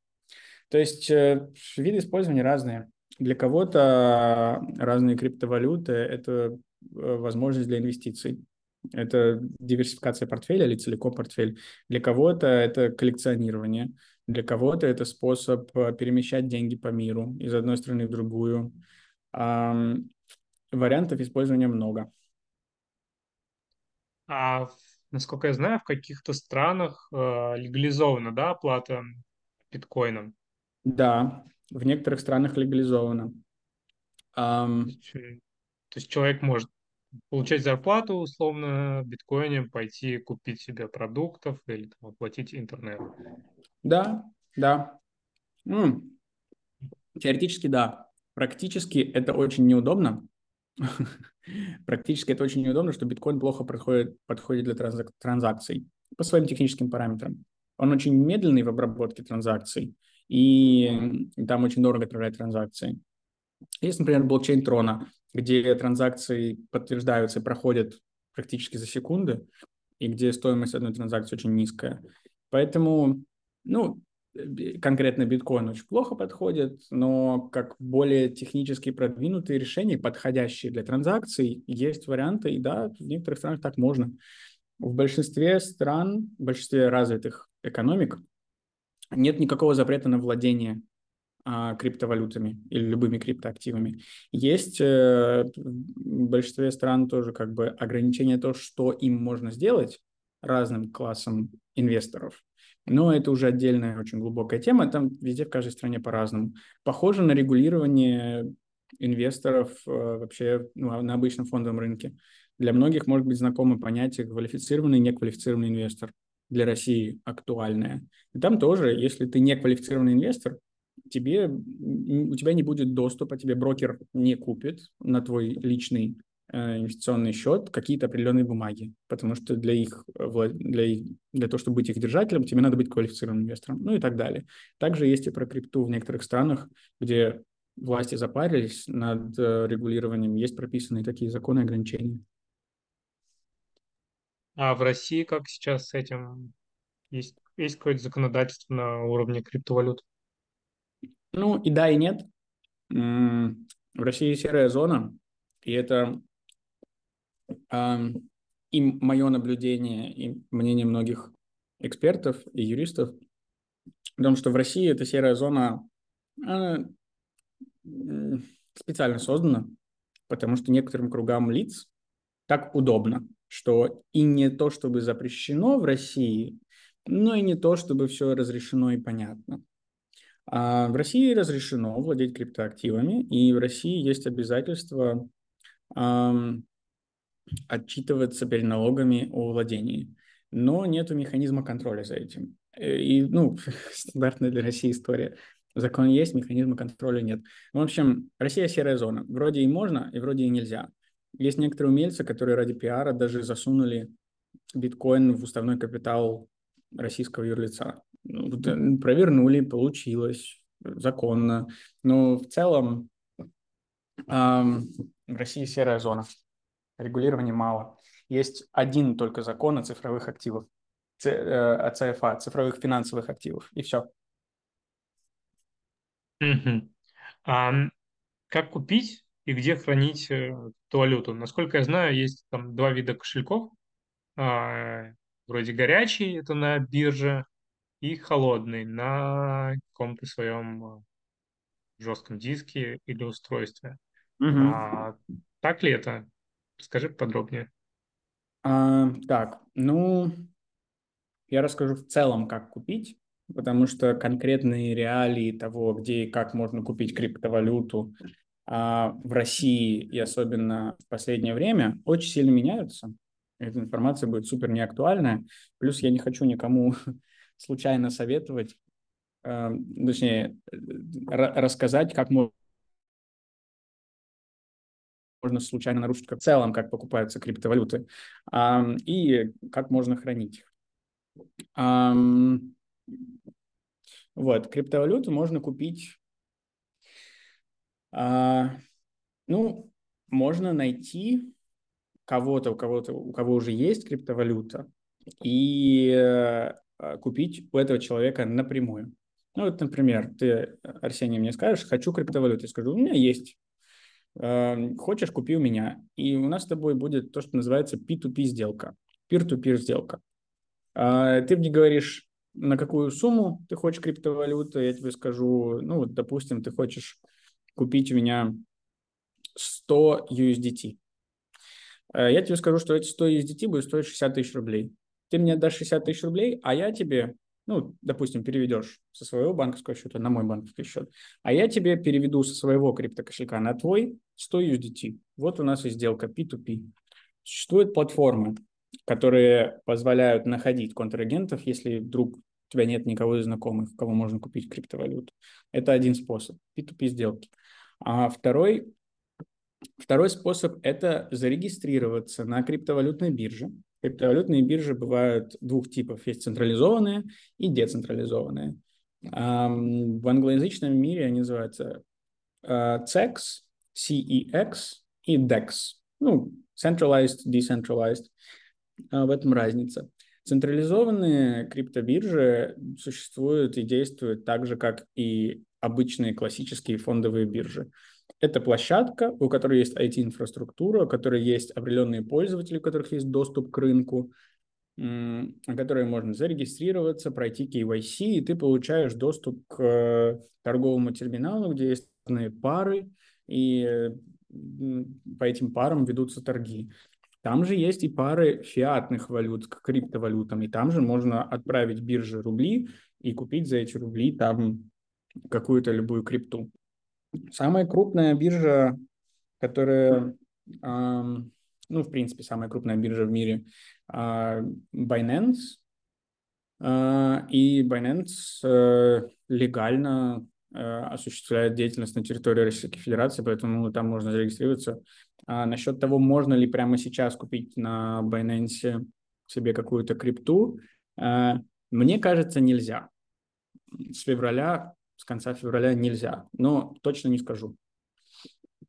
То есть э, виды использования разные. Для кого-то разные криптовалюты – это э, возможность для инвестиций это диверсификация портфеля или целиком портфель. Для кого-то это коллекционирование, для кого-то это способ э, перемещать деньги по миру из одной страны в другую. Вариантов использования много. А насколько я знаю, в каких-то странах э, легализована, да, оплата биткоином? Да, в некоторых странах легализована. Um, то есть человек может получать зарплату условно биткоине, пойти купить себе продуктов или там, оплатить интернет. Да, да. Ну, теоретически да. Практически это очень неудобно. Практически это очень неудобно, что биткоин плохо подходит, подходит для транзак- транзакций по своим техническим параметрам. Он очень медленный в обработке транзакций, и там очень дорого отправлять транзакции. Есть, например, блокчейн Трона где транзакции подтверждаются и проходят практически за секунды, и где стоимость одной транзакции очень низкая. Поэтому, ну, конкретно биткоин очень плохо подходит, но как более технически продвинутые решения, подходящие для транзакций, есть варианты, и да, в некоторых странах так можно. В большинстве стран, в большинстве развитых экономик нет никакого запрета на владение а, криптовалютами или любыми криптоактивами. Есть э, в большинстве стран тоже как бы ограничение то, что им можно сделать разным классам инвесторов. Но это уже отдельная очень глубокая тема, там везде в каждой стране по-разному. Похоже на регулирование инвесторов э, вообще ну, на обычном фондовом рынке. Для многих может быть знакомо понятие квалифицированный и неквалифицированный инвестор. Для России актуальное. И там тоже, если ты неквалифицированный инвестор, тебе, у тебя не будет доступа, тебе брокер не купит на твой личный инвестиционный счет какие-то определенные бумаги, потому что для их, для, их, для того, чтобы быть их держателем, тебе надо быть квалифицированным инвестором, ну и так далее. Также есть и про крипту в некоторых странах, где власти запарились над э, регулированием, есть прописанные такие законы ограничения. А в России как сейчас с этим? Есть, есть какое-то законодательство на уровне криптовалют? Ну и да, и нет. В России серая зона, и это и мое наблюдение, и мнение многих экспертов и юристов, потому что в России эта серая зона специально создана, потому что некоторым кругам лиц так удобно, что и не то, чтобы запрещено в России, но и не то, чтобы все разрешено и понятно. А в России разрешено владеть криптоактивами, и в России есть обязательство отчитываться перед налогами о владении. Но нет механизма контроля за этим. Э, и, ну, стандартная для России история. Закон есть, механизма контроля нет. В общем, Россия серая зона. Вроде и можно, и вроде и нельзя. Есть некоторые умельцы, которые ради пиара даже засунули биткоин в уставной капитал российского юрлица. Ну, провернули, получилось, законно. Но в целом эм, в России серая зона. Регулирования мало. Есть один только закон о цифровых активах, э, о ЦФА, цифровых финансовых активов, и все. А как купить и где хранить э, валюту. Насколько я знаю, есть там два вида кошельков. А, вроде горячий, это на бирже, и холодный на каком-то своем э, жестком диске или устройстве. Угу. А, так ли это? Скажи подробнее. А, так, ну, я расскажу в целом, как купить, потому что конкретные реалии того, где и как можно купить криптовалюту а, в России и особенно в последнее время, очень сильно меняются. Эта информация будет супер неактуальная. Плюс я не хочу никому случайно советовать, э, точнее, рассказать, как можно можно случайно нарушить как в целом, как покупаются криптовалюты, и как можно хранить их. Вот, криптовалюту можно купить, а, ну, можно найти кого-то, у кого-то, у кого уже есть криптовалюта, и э, купить у этого человека напрямую. Ну вот, например, ты, Арсений, мне скажешь, хочу криптовалюту. Я скажу, у меня есть хочешь, купи у меня. И у нас с тобой будет то, что называется P2P сделка, peer-to-peer сделка. А, ты мне говоришь, на какую сумму ты хочешь криптовалюту, я тебе скажу, ну вот, допустим, ты хочешь купить у меня 100 USDT. Э, я тебе скажу, что эти 100 USDT будет стоить 60 тысяч рублей. Ты мне отдашь 60 тысяч рублей, а я тебе ну, допустим, переведешь со своего банковского счета на мой банковский счет, а я тебе переведу со своего криптокошелька на твой 100 USDT. Вот у нас и сделка P2P. Существуют платформы, которые позволяют находить контрагентов, если вдруг у тебя нет никого из знакомых, у кого можно купить криптовалюту. Это один способ P2P сделки. А второй, второй способ – это зарегистрироваться на криптовалютной бирже, Криптовалютные биржи бывают двух типов. Есть централизованные и децентрализованные. В англоязычном мире они называются CEX, CEX и DEX. Ну, centralized, decentralized. А, в этом разница. Централизованные криптобиржи существуют и действуют так же, как и обычные классические фондовые биржи. Это площадка, у которой есть IT-инфраструктура, у которой есть определенные пользователи, у которых есть доступ к рынку, на которой можно зарегистрироваться, пройти KYC, и ты получаешь доступ к торговому терминалу, где есть пары, и по этим парам ведутся торги. Там же есть и пары фиатных валют к криптовалютам, и там же можно отправить бирже рубли и купить за эти рубли там какую-то любую крипту. Самая крупная биржа, которая, ну, в принципе, самая крупная биржа в мире, а, Binance. А, и Binance э, легально э, осуществляет деятельность на территории Российской Федерации, поэтому там можно зарегистрироваться. А насчет того, можно ли прямо сейчас купить на Binance себе какую-то крипту, э, мне кажется, нельзя. С февраля с конца февраля нельзя. Но точно не скажу.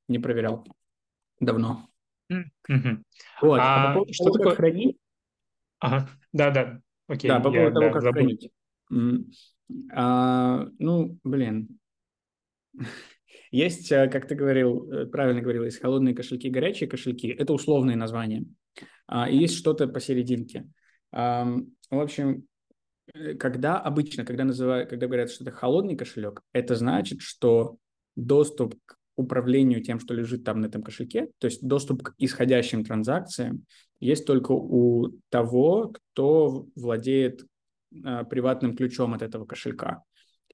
Не проверял. Давно. Mm-hmm. Вот. А, а по поводу что того, такое? как хранить? Ага, да-да. Окей, да, по поводу я, того, да, как забыл. хранить. А, ну, блин. Есть, э, как ты говорил, э, правильно говорил, есть холодные кошельки, горячие кошельки. Это условные названия. А, и есть что-то посерединке. В общем, когда обычно, когда, называют, когда говорят, что это холодный кошелек, это значит, что доступ к управлению тем, что лежит там на этом кошельке, то есть доступ к исходящим транзакциям, есть только у того, кто владеет а, приватным ключом от этого кошелька.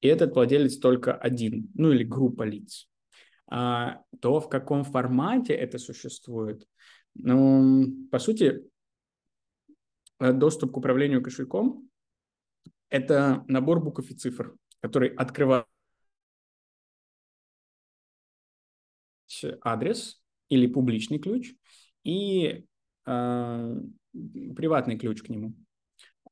И этот владелец только один, ну или группа лиц. А то, в каком формате это существует, ну, по сути, э, доступ к управлению кошельком это набор букв и цифр, который открывает адрес или публичный ключ и э, приватный ключ к нему.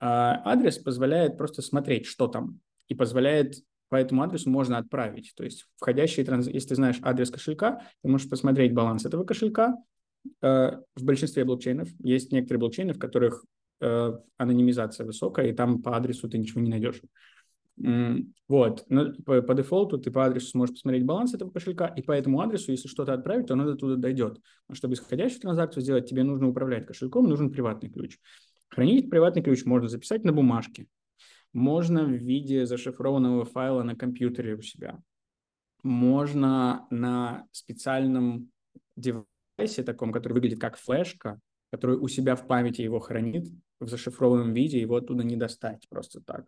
А адрес позволяет просто смотреть, что там, и позволяет по этому адресу можно отправить. То есть входящие транз... если ты знаешь адрес кошелька, ты можешь посмотреть баланс этого кошелька. Э, в большинстве блокчейнов есть некоторые блокчейны, в которых э, анонимизация высокая, и там по адресу ты ничего не найдешь. Вот. Но по, по дефолту ты по адресу сможешь посмотреть баланс этого кошелька, и по этому адресу, если что-то отправить, то оно до туда дойдет. Но чтобы исходящую транзакцию сделать, тебе нужно управлять кошельком, нужен приватный ключ. Хранить приватный ключ можно записать на бумажке, можно в виде зашифрованного файла на компьютере у себя, можно на специальном девайсе таком, который выглядит как флешка, который у себя в памяти его хранит в зашифрованном виде, его оттуда не достать просто так.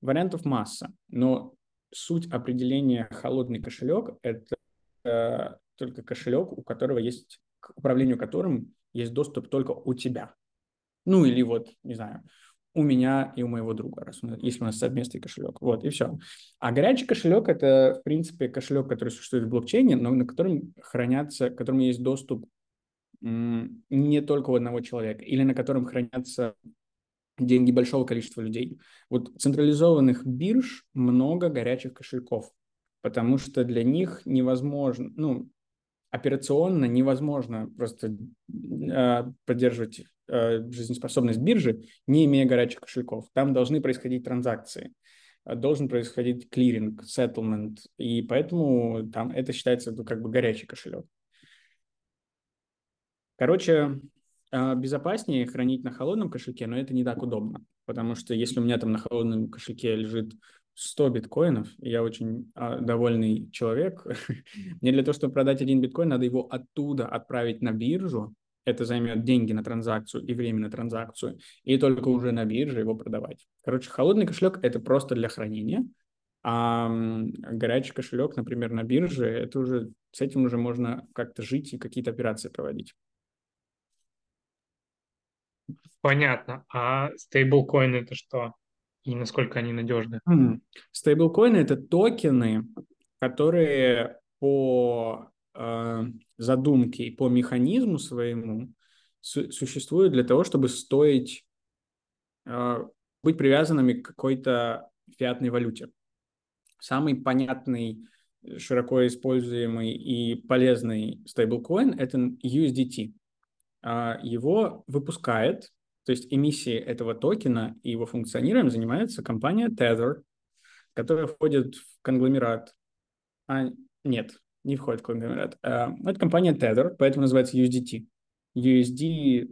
Вариантов масса, но суть определения холодный кошелек – это э, только кошелек, у которого есть, к управлению которым есть доступ только у тебя. Ну или вот, не знаю, у меня и у моего друга, раз у если у нас совместный кошелек. Вот, и все. А горячий кошелек – это, в принципе, кошелек, который существует в блокчейне, но на котором хранятся, к которому есть доступ не только у одного человека, или на котором хранятся деньги большого количества людей. Вот централизованных бирж много горячих кошельков, потому что для них невозможно, ну, операционно невозможно просто э, поддерживать э, жизнеспособность биржи, не имея горячих кошельков. Там должны происходить транзакции, должен происходить клиринг, settlement, и поэтому там это считается ну, как бы горячий кошелек. Короче, а, безопаснее хранить на холодном кошельке, но это не так удобно, потому что если у меня там на холодном кошельке лежит 100 биткоинов, я очень а, довольный человек, мне для того, чтобы продать один биткоин, надо его оттуда отправить на биржу, это займет деньги на транзакцию и время на транзакцию, и только уже на бирже его продавать. Короче, холодный кошелек – это просто для хранения, а горячий кошелек, например, на бирже, это уже с этим уже можно как-то жить и какие-то операции проводить. Понятно. А стейблкоины это что? И насколько они надежны? Стейблкоины это токены, которые по э, задумке и по механизму своему су- существуют для того, чтобы стоить, э, быть привязанными к какой-то фиатной валюте. Самый понятный, широко используемый и полезный стейблкоин – это USDT. А, его выпускает то есть эмиссией этого токена и его функционированием занимается компания Tether, которая входит в конгломерат. А, нет, не входит в конгломерат. А, это компания Tether, поэтому называется USDT. USD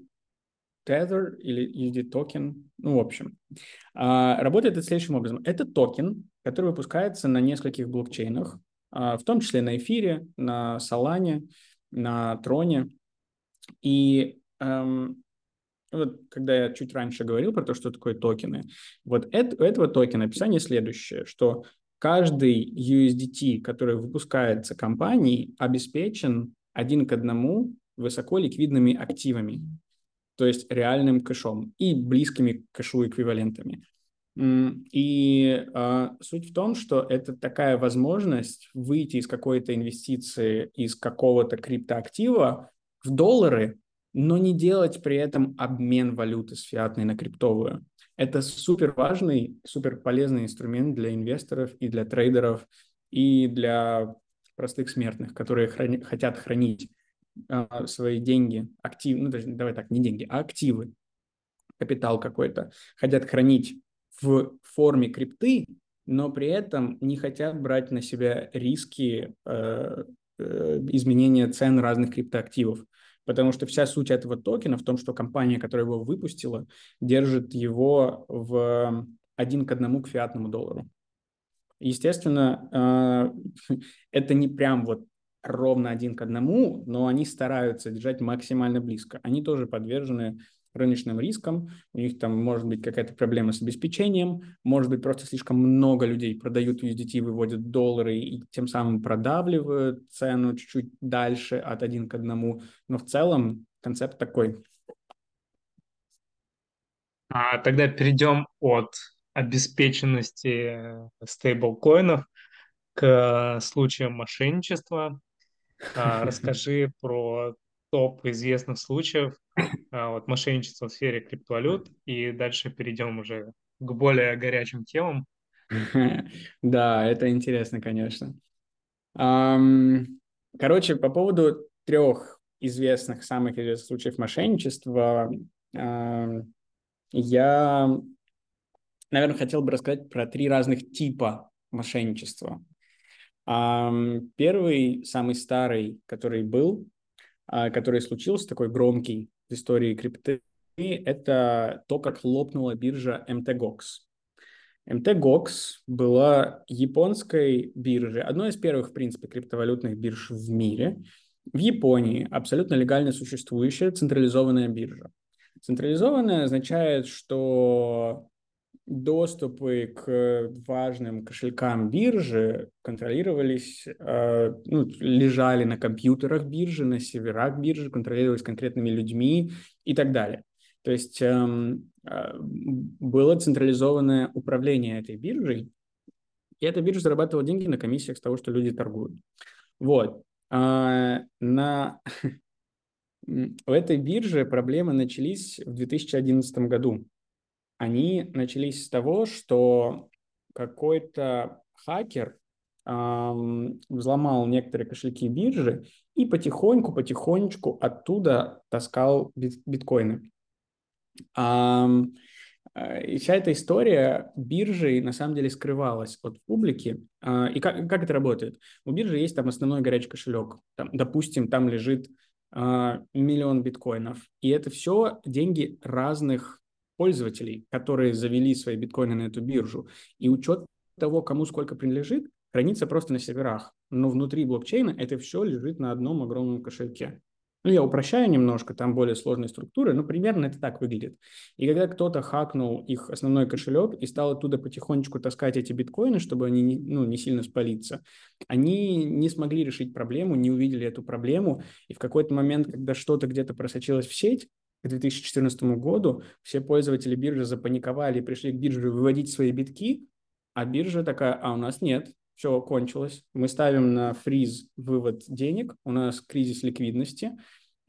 Tether или USD токен, ну, в общем. А, работает это следующим образом. Это токен, который выпускается на нескольких блокчейнах, а, в том числе на эфире, на Solana, на Троне. И эм, вот когда я чуть раньше говорил про то, что такое токены, вот это, у этого токена описание следующее, что каждый USDT, который выпускается компанией, обеспечен один к одному высоко ликвидными активами, то есть реальным кэшом и близкими к кэшу эквивалентами. И э, суть в том, что это такая возможность выйти из какой-то инвестиции, из какого-то криптоактива в доллары но не делать при этом обмен валюты с фиатной на криптовую. Это супер важный, супер полезный инструмент для инвесторов и для трейдеров и для простых смертных, которые храни, хотят хранить э, свои деньги, активы, ну даже давай так, не деньги, а активы, капитал какой-то, хотят хранить в форме крипты, но при этом не хотят брать на себя риски э, э, изменения цен разных криптоактивов. Потому что вся суть этого токена в том, что компания, которая его выпустила, держит его в один к одному к фиатному доллару. Естественно, э, это не прям вот ровно один к одному, но они стараются держать максимально близко. Они тоже подвержены рыночным рискам, у них там может быть какая-то проблема с обеспечением, может быть просто слишком много людей продают USDT, выводят доллары и тем самым продавливают цену чуть-чуть дальше от один к одному, но в целом концепт такой. А тогда перейдем от обеспеченности стейблкоинов к случаям мошенничества. А, расскажи про топ известных случаев а, вот, мошенничества в сфере криптовалют, и дальше перейдем уже к более горячим темам. Да, это интересно, конечно. Короче, по поводу трех известных, самых известных случаев мошенничества, я наверное, хотел бы рассказать про три разных типа мошенничества. Первый, самый старый, который был, который случился, такой громкий в истории крипты, это то, как лопнула биржа MTGOX. MTGOX была японской биржей, одной из первых, в принципе, криптовалютных бирж в мире. В Японии абсолютно легально существующая централизованная биржа. Централизованная означает, что доступы к важным кошелькам биржи контролировались, э, ну, лежали на компьютерах биржи, на серверах биржи, контролировались конкретными людьми и так далее. То есть эм, э, было централизованное управление этой биржей, и эта биржа зарабатывала деньги на комиссиях с того, что люди торгуют. Вот. А, на... В этой бирже проблемы начались в 2011 году они начались с того, что какой-то хакер эм, взломал некоторые кошельки биржи и потихоньку, потихонечку оттуда таскал бит биткоины. Эм, и вся эта история биржи на самом деле скрывалась от публики. И как, как это работает? У биржи есть там основной горячий кошелек. Там, допустим, там лежит миллион биткоинов. И это все деньги разных пользователей, которые завели свои биткоины на эту биржу. И учет того, кому сколько принадлежит, хранится просто на серверах. Но внутри блокчейна это все лежит на одном огромном кошельке. Ну, я упрощаю немножко, там более сложные структуры, но примерно это так выглядит. И когда кто-то хакнул их основной кошелек и стал оттуда потихонечку таскать эти биткоины, чтобы они ну, не сильно спалиться, они не смогли решить проблему, не увидели эту проблему, и в какой-то момент, когда что-то где-то просочилось в сеть, к 2014 году все пользователи биржи запаниковали и пришли к бирже выводить свои битки, а биржа такая, а у нас нет, все кончилось. Мы ставим на фриз вывод денег, у нас кризис ликвидности,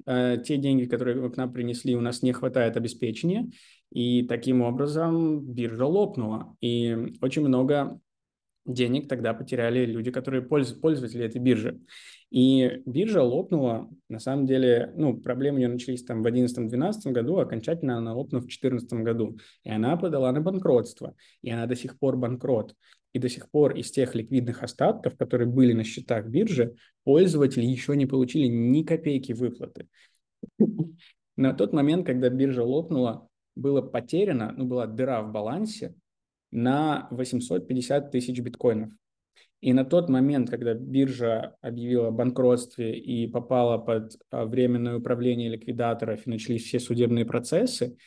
э, те деньги, которые к нам принесли, у нас не хватает обеспечения, и таким образом биржа лопнула. И очень много денег тогда потеряли люди, которые пользователи этой биржи. И биржа лопнула, на самом деле, ну, проблемы у нее начались там в 2011-2012 году, окончательно она лопнула в 2014 году. И она подала на банкротство, и она до сих пор банкрот. И до сих пор из тех ликвидных остатков, которые были на счетах биржи, пользователи еще не получили ни копейки выплаты. На тот момент, когда биржа лопнула, было потеряно, ну, была дыра в балансе на 850 тысяч биткоинов. И на тот момент, когда биржа объявила о банкротстве и попала под а, временное управление ликвидаторов и начались все судебные процессы,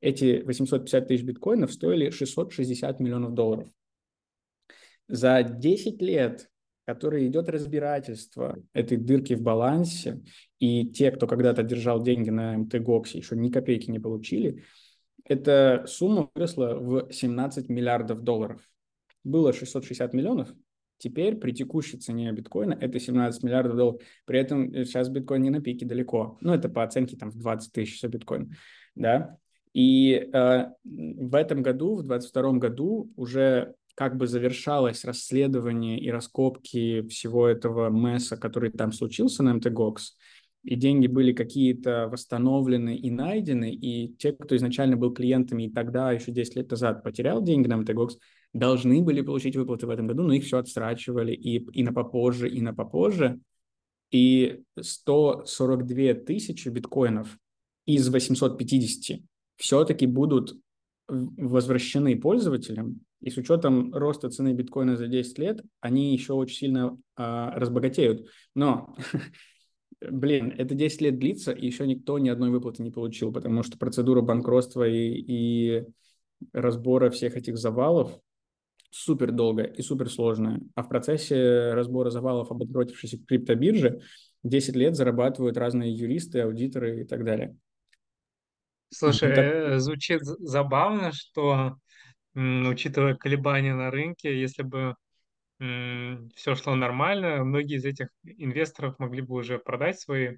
эти 850 тысяч биткоинов стоили 660 миллионов долларов. За 10 лет, которые идет разбирательство этой дырки в балансе, и те, кто когда-то держал деньги на MTGOX, еще ни копейки не получили, эта сумма выросла в 17 миллиардов долларов. Было 660 миллионов, Теперь при текущей цене биткоина это 17 миллиардов долларов. При этом э, сейчас биткоин не на пике далеко. Ну, это по оценке там в 20 тысяч за биткоин. Да? И э, в этом году, в 2022 году уже как бы завершалось расследование и раскопки всего этого месса, который там случился на MTGOX, и деньги были какие-то восстановлены и найдены, и те, кто изначально был клиентами и тогда, еще 10 лет назад, потерял деньги на MTGOX, должны были получить выплаты в этом году, но их все отстрачивали и, и на попозже, и на попозже. И 142 тысячи биткоинов из 850 все-таки будут возвращены пользователям, и с учетом роста цены биткоина за 10 лет, они еще очень сильно а, разбогатеют. Но, блин, это 10 лет длится, и еще никто ни одной выплаты не получил, потому что процедура банкротства и, и разбора всех этих завалов супер долгая и супер сложная. А в процессе разбора завалов обанкротившейся криптобиржи 10 лет зарабатывают разные юристы, аудиторы и так далее. Слушай, это... звучит забавно, что, учитывая колебания на рынке, если бы все шло нормально, многие из этих инвесторов могли бы уже продать свои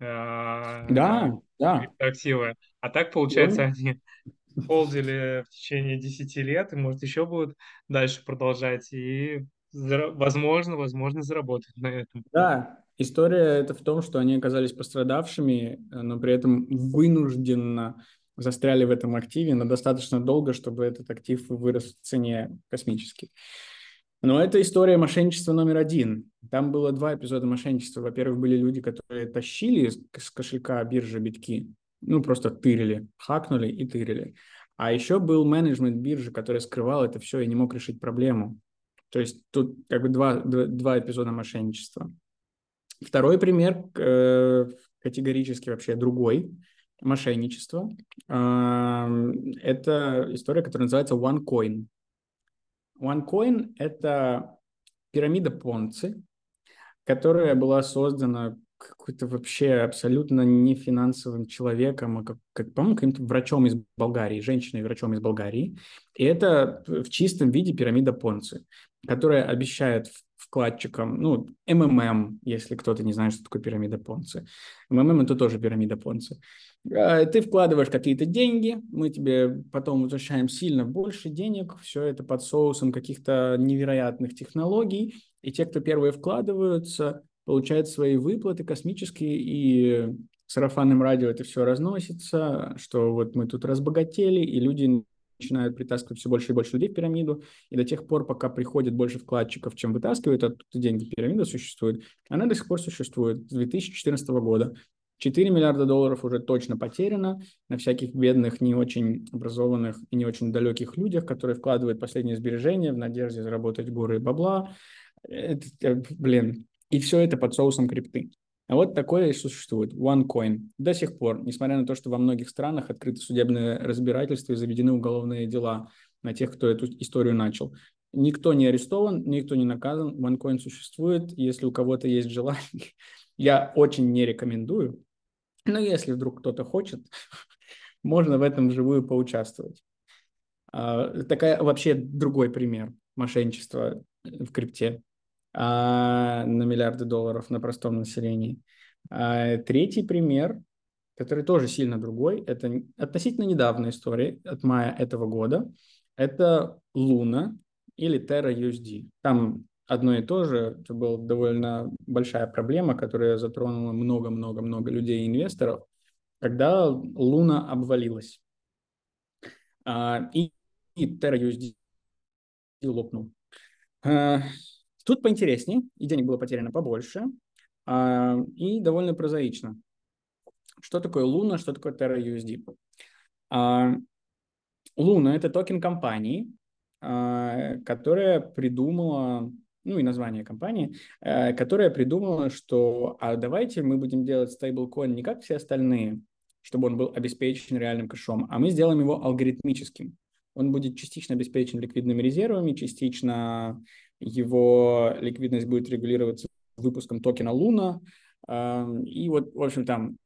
а, да, да. активы. А так, получается, они холдили в течение 10 лет и, может, еще будут дальше продолжать и, возможно, возможно, заработать на этом. Да, история это в том, что они оказались пострадавшими, но при этом вынужденно застряли в этом активе на достаточно долго, чтобы этот актив вырос в цене космически. Но это история мошенничества номер один. Там было два эпизода мошенничества. Во-первых, были люди, которые тащили с кошелька биржи битки, ну, просто тырили, хакнули и тырили. А еще был менеджмент биржи, который скрывал это все и не мог решить проблему. То есть тут как бы два, два, два эпизода мошенничества. Второй пример э, категорически вообще другой мошенничество. Это история, которая называется OneCoin. OneCoin – это пирамида Понци, которая была создана какой-то вообще абсолютно не финансовым человеком, а как, как по-моему, каким-то врачом из Болгарии, женщиной-врачом из Болгарии. И это в чистом виде пирамида Понци, которая обещает вкладчикам, ну, МММ, если кто-то не знает, что такое пирамида Понци. МММ – это тоже пирамида Понци. А, ты вкладываешь какие-то деньги, мы тебе потом возвращаем сильно больше денег, все это под соусом каких-то невероятных технологий, и те, кто первые вкладываются, получают свои выплаты космические, и сарафанным радио это все разносится, что вот мы тут разбогатели, и люди начинают притаскивать все больше и больше людей в пирамиду, и до тех пор, пока приходит больше вкладчиков, чем вытаскивают оттуда деньги, пирамида существует. Она до сих пор существует с 2014 года. 4 миллиарда долларов уже точно потеряно на всяких бедных, не очень образованных и не очень далеких людях, которые вкладывают последние сбережения в надежде заработать горы бабла. Это, э, блин, и все это под соусом крипты. А вот такое и существует. OneCoin. До сих пор, несмотря на то, что во многих странах открыты судебные разбирательства и заведены уголовные дела на тех, кто эту историю начал. Никто не арестован, никто не наказан. OneCoin существует. Если у кого-то есть желание, я очень не рекомендую. Но если вдруг кто-то хочет, можно в этом вживую поучаствовать. А, такая вообще другой пример мошенничества в крипте на миллиарды долларов на простом населении. А, третий пример, который тоже сильно другой, это относительно недавняя история от мая этого года. Это Луна или Terra USD. Там одно и то же. Это была довольно большая проблема, которая затронула много-много-много людей и инвесторов, когда Луна обвалилась. А, и, и Terra USD лопнул. А, тут поинтереснее, и денег было потеряно побольше, а, и довольно прозаично. Что такое Луна, что такое Terra USD? Луна – это токен компании, которая придумала ну и название компании, э, которая придумала, что а давайте мы будем делать стейблкоин не как все остальные, чтобы он был обеспечен реальным кэшом, а мы сделаем его алгоритмическим. Он будет частично обеспечен ликвидными резервами, частично его ликвидность будет регулироваться выпуском токена Луна. Эм, и вот, в общем, там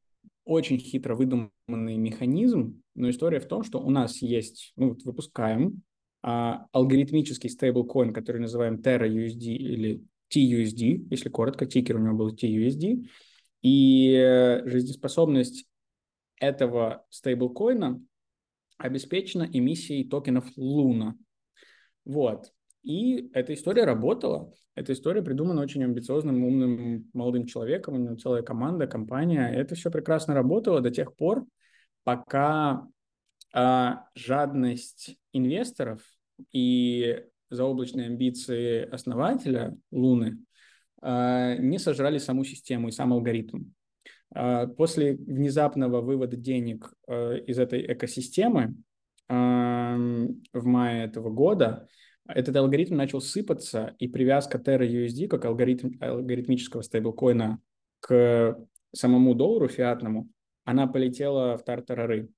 очень хитро выдуманный механизм, но история в том, что у нас есть, ну, вот выпускаем а, алгоритмический стейблкоин, который называем Terra USD или TUSD, если коротко, тикер у него был TUSD, и э, жизнеспособность этого стейблкоина обеспечена эмиссией токенов Luna. Вот. И эта история работала. Эта история придумана очень амбициозным, умным молодым человеком. У него целая команда, компания. Это все прекрасно работало до тех пор, пока а, жадность инвесторов и заоблачные амбиции основателя Луны а, не сожрали саму систему и сам алгоритм. А, после внезапного вывода денег а, из этой экосистемы в мае этого года этот алгоритм начал сыпаться, и привязка Terra USD как алгоритм, алгоритмического стейблкоина к самому доллару фиатному, она полетела в тартарары.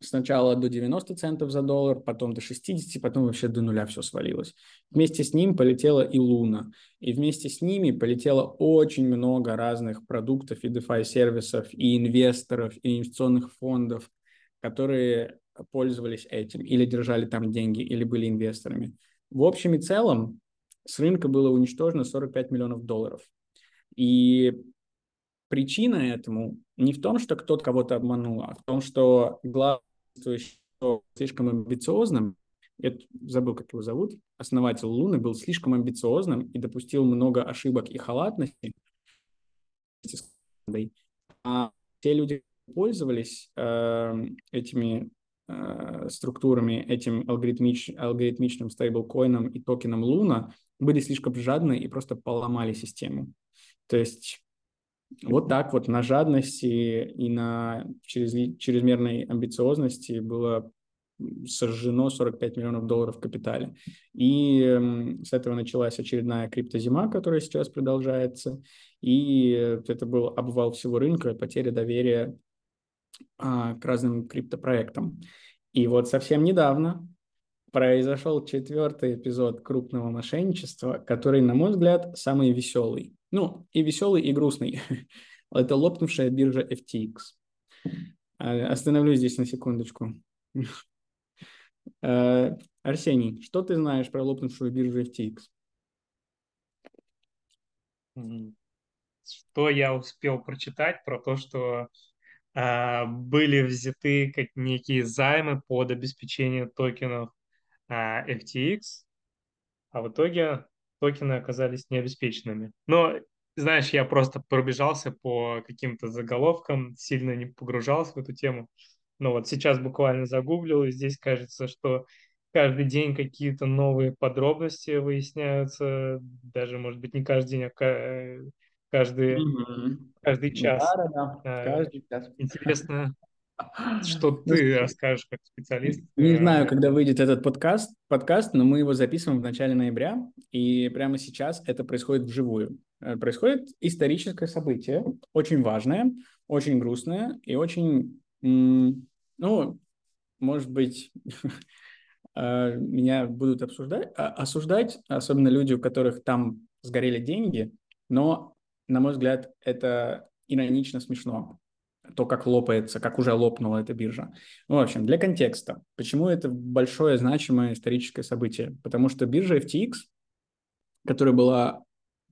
Сначала до 90 центов за доллар, потом до 60, потом вообще до нуля все свалилось. Вместе с ним полетела и Луна. И вместе с ними полетело очень много разных продуктов и DeFi сервисов, и инвесторов, и инвестиционных фондов, которые пользовались этим, или держали там деньги, или были инвесторами. В общем и целом с рынка было уничтожено 45 миллионов долларов. И причина этому не в том, что кто-то кого-то обманул, а в том, что главный слишком амбициозным, я забыл, как его зовут, основатель Луны был слишком амбициозным и допустил много ошибок и халатности. А те люди, пользовались э, этими структурами, этим алгоритмич, алгоритмичным стейблкоином и токеном Луна, были слишком жадны и просто поломали систему. То есть вот так вот на жадности и на через, чрезмерной амбициозности было сожжено 45 миллионов долларов в капитале. И с этого началась очередная криптозима, которая сейчас продолжается. И это был обвал всего рынка, потеря доверия к разным криптопроектам. И вот совсем недавно произошел четвертый эпизод крупного мошенничества, который, на мой взгляд, самый веселый. Ну, и веселый, и грустный. Это лопнувшая биржа FTX. А, остановлюсь здесь на секундочку. Э, Арсений, что ты знаешь про лопнувшую биржу FTX? Что я успел прочитать про то, что были взяты как некие займы под обеспечение токенов э, FTX, а в итоге токены оказались необеспеченными. Но, знаешь, я просто пробежался по каким-то заголовкам, сильно не погружался в эту тему. Но вот сейчас буквально загуглил, и здесь кажется, что каждый день какие-то новые подробности выясняются, даже, может быть, не каждый день, а каждый, mm-hmm. каждый час. Да, да, да. Каждый час. Интересно, что ну, ты расскажешь как специалист? Не э, знаю, когда выйдет этот подкаст, подкаст, но мы его записываем в начале ноября, и прямо сейчас это происходит вживую. Э, происходит историческое событие, очень важное, очень грустное и очень, ну, может быть, э, меня будут обсуждать, а, осуждать, особенно люди, у которых там сгорели деньги, но, на мой взгляд, это иронично смешно то, как лопается, как уже лопнула эта биржа. Ну, в общем, для контекста, почему это большое значимое историческое событие? Потому что биржа FTX, которая была,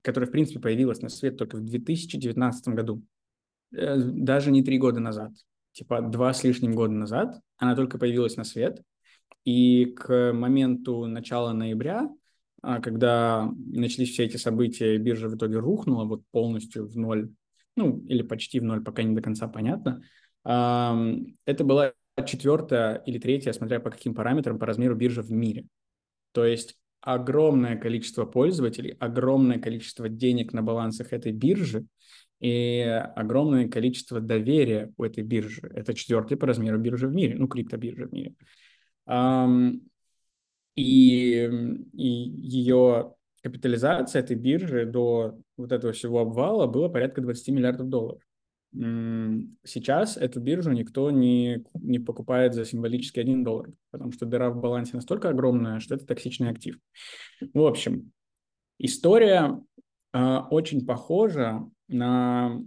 которая, в принципе, появилась на свет только в 2019 году, э, даже не три года назад, типа два с лишним года назад, она только появилась на свет, и к моменту начала ноября, когда начались все эти события, биржа в итоге рухнула вот полностью в ноль, ну, или почти в ноль, пока не до конца понятно. Это была четвертая или третья, смотря по каким параметрам, по размеру биржи в мире. То есть огромное количество пользователей, огромное количество денег на балансах этой биржи и огромное количество доверия у этой биржи. Это четвертая по размеру биржи в мире, ну, криптобиржа в мире. И, и ее капитализация этой биржи до вот этого всего обвала было порядка 20 миллиардов долларов. Сейчас эту биржу никто не, не покупает за символический 1 доллар, потому что дыра в балансе настолько огромная, что это токсичный актив. В общем, история э, очень похожа на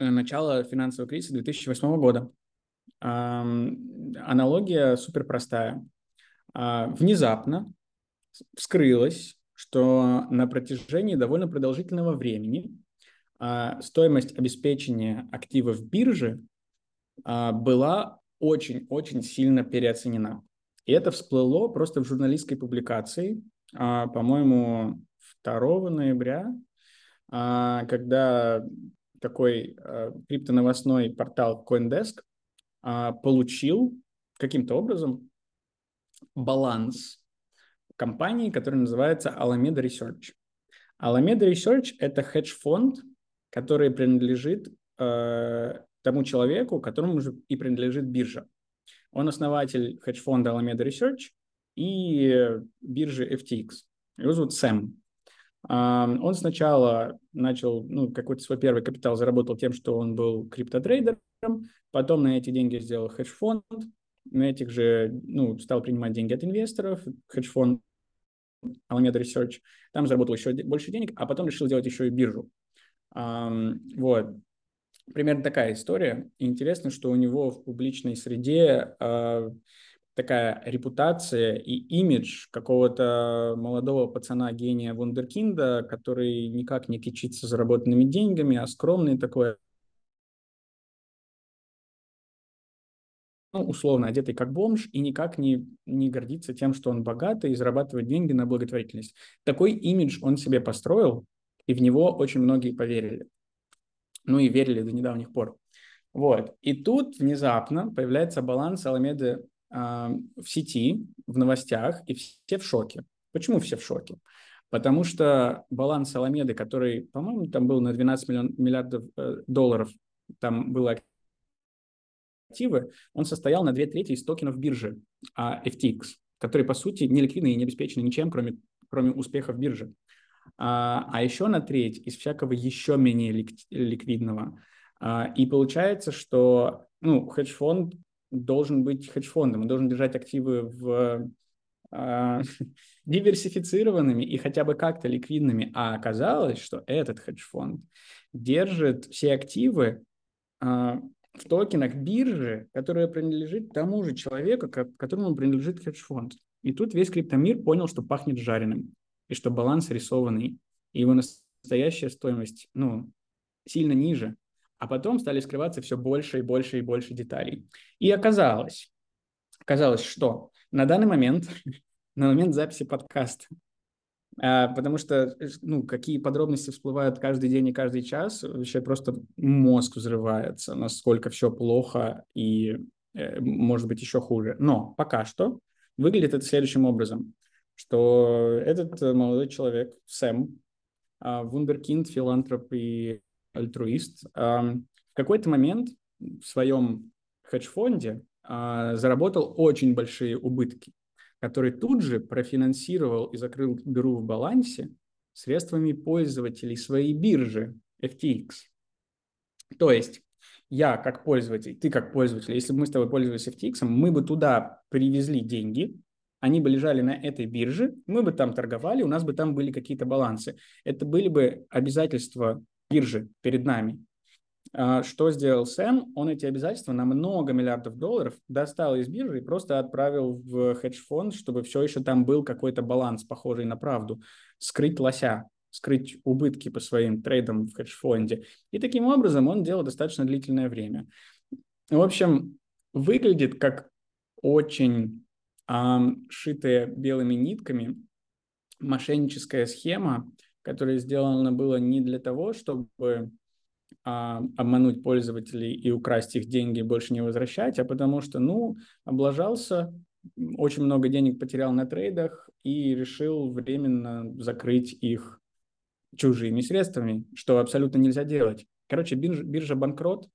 начало финансового кризиса 2008 года. Э, аналогия супер простая. Э, внезапно вскрылось, что на протяжении довольно продолжительного времени а, стоимость обеспечения активов биржи а, была очень-очень сильно переоценена. И это всплыло просто в журналистской публикации, а, по-моему, 2 ноября, а, когда такой а, криптоновостной портал CoinDesk а, получил каким-то образом баланс компании, которая называется Alameda Research. Alameda Research – это хедж-фонд, который принадлежит э, тому человеку, которому же и принадлежит биржа. Он основатель хедж-фонда Alameda Research и биржи FTX. Его зовут Сэм. Uh, он сначала начал, ну, какой-то свой первый капитал заработал тем, что он был криптотрейдером, потом на эти деньги сделал хедж-фонд, на этих же, ну, стал принимать деньги от инвесторов, хедж-фонд Alameda Research, там заработал еще больше денег, а потом решил сделать еще и биржу. Um, вот. Примерно такая история. Интересно, что у него в публичной среде uh, такая репутация и имидж какого-то молодого пацана-гения Вундеркинда, который никак не кичится заработанными деньгами, а скромный такой, ну, условно одетый как бомж и никак не, не гордится тем, что он богатый и зарабатывает деньги на благотворительность. Такой имидж он себе построил, и в него очень многие поверили. Ну и верили до недавних пор. Вот. И тут внезапно появляется баланс Аламеды э, в сети, в новостях, и все в шоке. Почему все в шоке? Потому что баланс Аламеды, который, по-моему, там был на 12 миллион, миллиардов э, долларов, там было активы, он состоял на две трети из токенов биржи а, FTX, которые, по сути, не ликвидны и не обеспечены ничем, кроме, кроме успехов биржи. А, а еще на треть из всякого еще менее лик, ликвидного. А, и получается, что ну, хедж-фонд должен быть хедж-фондом, он должен держать активы в диверсифицированными и хотя бы как-то ликвидными. А оказалось, что этот хедж-фонд держит все активы в токенах биржи, которая принадлежит тому же человеку, которому принадлежит хедж-фонд. И тут весь криптомир понял, что пахнет жареным, и что баланс рисованный, и его настоящая стоимость ну, сильно ниже. А потом стали скрываться все больше и больше и больше деталей. И оказалось, оказалось, что на данный момент, на момент записи подкаста, потому что, ну, какие подробности всплывают каждый день и каждый час, вообще просто мозг взрывается, насколько все плохо и, э, может быть, еще хуже. Но пока что выглядит это следующим образом, что этот э, молодой человек, Сэм, а, вундеркинд, филантроп и альтруист, в какой-то момент в своем хедж-фонде а, заработал очень большие убытки который тут же профинансировал и закрыл дыру в балансе средствами пользователей своей биржи FTX. То есть я как пользователь, ты как пользователь, если бы мы с тобой пользовались FTX, мы бы туда привезли деньги, они бы лежали на этой бирже, мы бы там торговали, у нас бы там были какие-то балансы. Это были бы обязательства биржи перед нами. А, что сделал Сэм? Он эти обязательства на много миллиардов долларов достал из биржи и просто отправил в хедж-фонд, чтобы все еще там был какой-то баланс, похожий на правду. Скрыть лося, скрыть убытки по своим трейдам в хедж-фонде. И таким образом он делал достаточно длительное время. В общем, выглядит как очень эм, шитая белыми нитками мошенническая схема, которая сделана была не для того, чтобы а, обмануть пользователей и украсть их деньги и больше не возвращать, а потому что, ну, облажался, очень много денег потерял на трейдах и решил временно закрыть их чужими средствами, что абсолютно нельзя делать. Короче, биржа, биржа банкрот,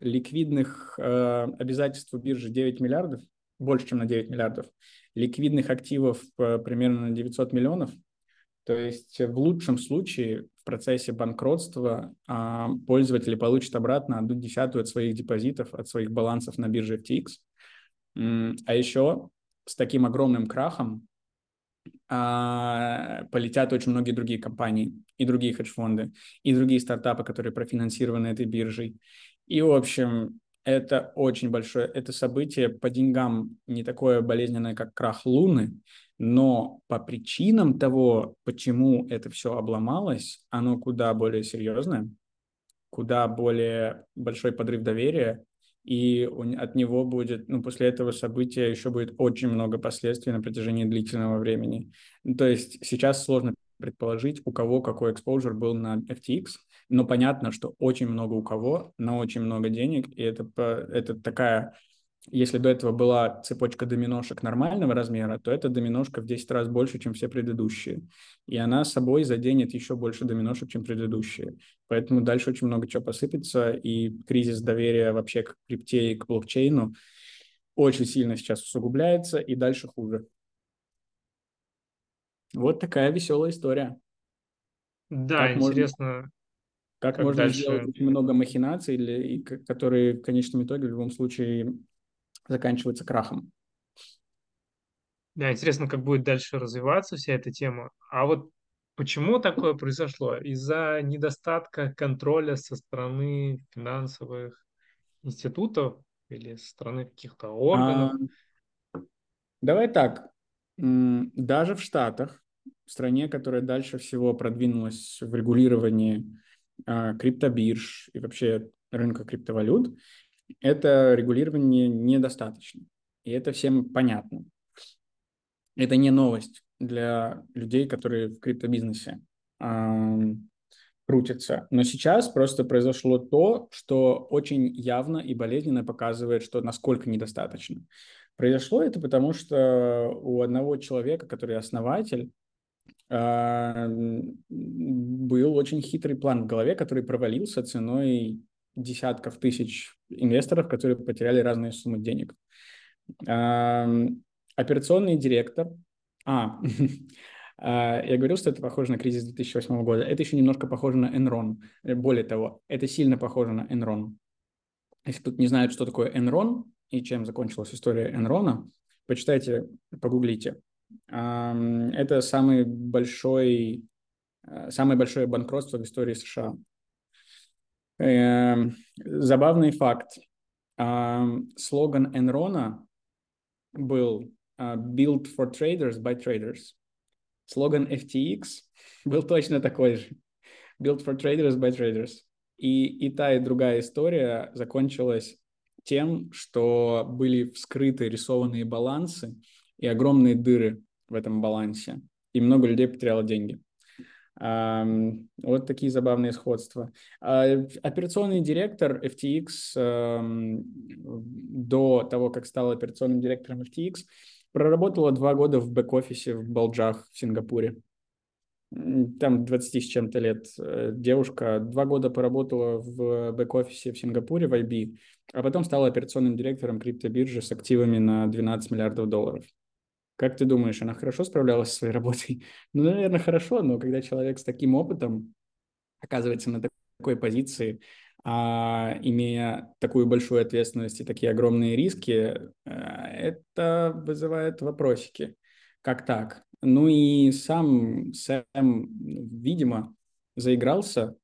ликвидных э, обязательств у биржи 9 миллиардов, больше, чем на 9 миллиардов, ликвидных активов э, примерно на 900 миллионов. То есть в лучшем случае процессе банкротства а, пользователи получат обратно одну десятую от своих депозитов, от своих балансов на бирже FTX. А еще с таким огромным крахом а, полетят очень многие другие компании и другие хедж-фонды, и другие стартапы, которые профинансированы этой биржей. И, в общем, это очень большое, это событие по деньгам не такое болезненное, как крах Луны, но по причинам того, почему это все обломалось, оно куда более серьезное, куда более большой подрыв доверия, и от него будет, ну, после этого события еще будет очень много последствий на протяжении длительного времени. То есть сейчас сложно предположить, у кого какой экспозор был на FTX, но понятно, что очень много у кого на очень много денег, и это, это такая если до этого была цепочка доминошек нормального размера, то эта доминошка в 10 раз больше, чем все предыдущие. И она собой заденет еще больше доминошек, чем предыдущие. Поэтому дальше очень много чего посыпется, и кризис доверия вообще к крипте и к блокчейну очень сильно сейчас усугубляется, и дальше хуже. Вот такая веселая история. Да, как интересно. Можно, как, как можно дальше... сделать очень много махинаций, для, и, которые в конечном итоге в любом случае заканчивается крахом. Да, интересно, как будет дальше развиваться вся эта тема. А вот почему такое произошло? Из-за недостатка контроля со стороны финансовых институтов или со стороны каких-то органов? А, давай так. Даже в Штатах, в стране, которая дальше всего продвинулась в регулировании криптобирж и вообще рынка криптовалют, это регулирование недостаточно. И это всем понятно. Это не новость для людей, которые в криптобизнесе. крутится. Но сейчас просто произошло то, что очень явно и болезненно показывает, что насколько недостаточно. Произошло это потому, что у одного человека, который основатель, а, был очень хитрый план в голове, который провалился ценой десятков тысяч инвесторов, которые потеряли разные суммы денег. Операционный директор... А, а, я говорил, что это похоже на кризис 2008 года. Это еще немножко похоже на Enron. Более того, это сильно похоже на Enron. Если тут не знают, что такое Enron и чем закончилась история Enron, почитайте, погуглите. Это самый большой, э, самое большое банкротство в истории США. Эм, забавный факт. Слоган Enron был uh, Built for Traders by Traders. Слоган FTX был точно такой же. Built for Traders by Traders. И, и та, и другая история закончилась тем, что были вскрыты рисованные балансы и огромные дыры в этом балансе. И много людей потеряло деньги. Вот такие забавные сходства. А, операционный директор FTX до того, как стал операционным директором FTX, проработала два года в бэк-офисе в Балджах в Сингапуре. Там 20 с чем-то лет э, девушка два года поработала в бэк-офисе в Сингапуре в IB, а потом стала операционным директором криптобиржи с активами на 12 миллиардов долларов. Как ты думаешь, она хорошо справлялась со своей работой? Ну, наверное, хорошо, но когда человек с таким опытом оказывается на такой позиции, а, имея такую большую ответственность и такие огромные риски, э, это вызывает вопросики. Как так? Ну и сам Сэм, видимо, заигрался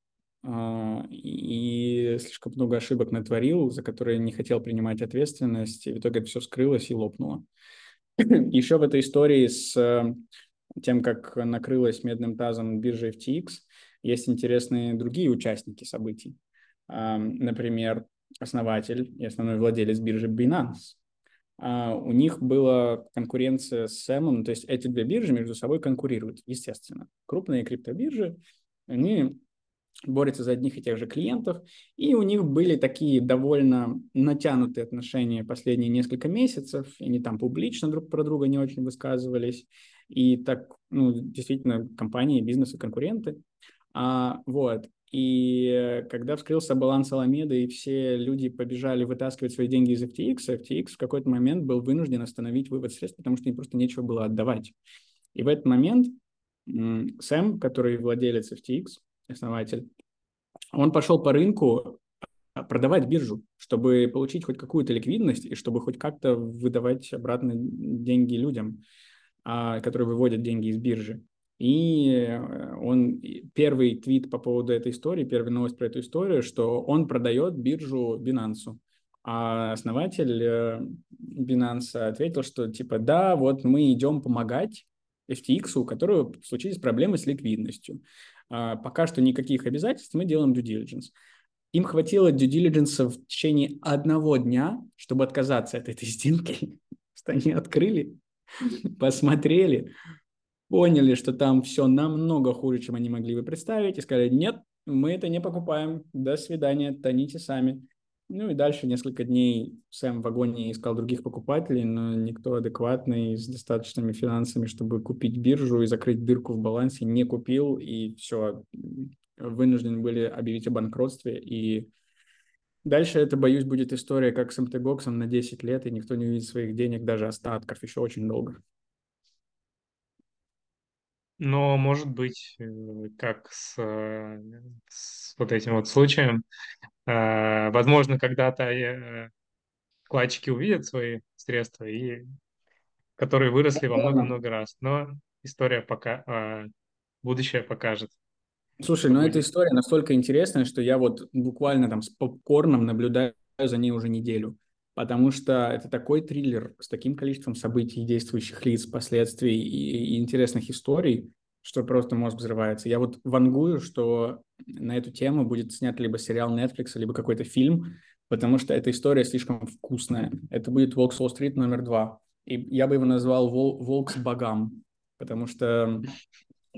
а, и слишком много ошибок натворил, за которые не хотел принимать ответственность, и в итоге это все скрылось и лопнуло. Еще в этой истории с э, тем, как накрылась медным тазом биржа FTX, есть интересные другие участники событий. Например, основатель и основной владелец биржи Binance. А, у них была конкуренция с Сэмом, то есть эти две биржи между собой конкурируют, естественно. Крупные криптобиржи, они борются за одних и тех же клиентов, и у них были такие довольно натянутые отношения последние несколько месяцев, и они там публично друг про друга не очень высказывались, и так, ну, действительно, компании, бизнесы, конкуренты. А, вот. И когда вскрылся баланс Аламеды, и все люди побежали вытаскивать свои деньги из FTX, FTX в какой-то момент был вынужден остановить вывод средств, потому что им просто нечего было отдавать. И в этот момент Сэм, который владелец FTX, основатель, он пошел по рынку а, продавать биржу, чтобы получить хоть какую-то ликвидность и чтобы хоть как-то выдавать обратно деньги людям, а, которые выводят деньги из биржи. И э, он первый твит по поводу этой истории, первая новость про эту историю, что он продает биржу Binance. А основатель э, Binance ответил, что типа да, вот мы идем помогать FTX, у которого случились проблемы с ликвидностью. А, пока что никаких обязательств, мы делаем due diligence. Им хватило due diligence в течение одного дня, чтобы отказаться от этой сделки. Что они открыли, посмотрели, поняли, что там все намного хуже, чем они могли бы представить, и сказали, нет, мы это не покупаем, до свидания, тоните сами. Ну и дальше несколько дней Сэм в вагоне искал других покупателей, но никто адекватный с достаточными финансами, чтобы купить биржу и закрыть дырку в балансе, не купил, и все, вынуждены были объявить о банкротстве. И дальше это, боюсь, будет история как с МТГОКСом на 10 лет, и никто не увидит своих денег, даже остатков, еще очень долго. Но, может быть, э, как с, э, с вот этим вот случаем, возможно, когда-то вкладчики увидят свои средства, и которые выросли во много-много раз. Но история пока, будущее покажет. Слушай, ну эта история настолько интересная, что я вот буквально там с попкорном наблюдаю за ней уже неделю потому что это такой триллер с таким количеством событий, действующих лиц, последствий и, и интересных историй, что просто мозг взрывается. Я вот вангую, что на эту тему будет снят либо сериал Netflix, либо какой-то фильм, потому что эта история слишком вкусная. Это будет «Волк с Уолл-стрит» номер два. И я бы его назвал «Волк с богам», потому что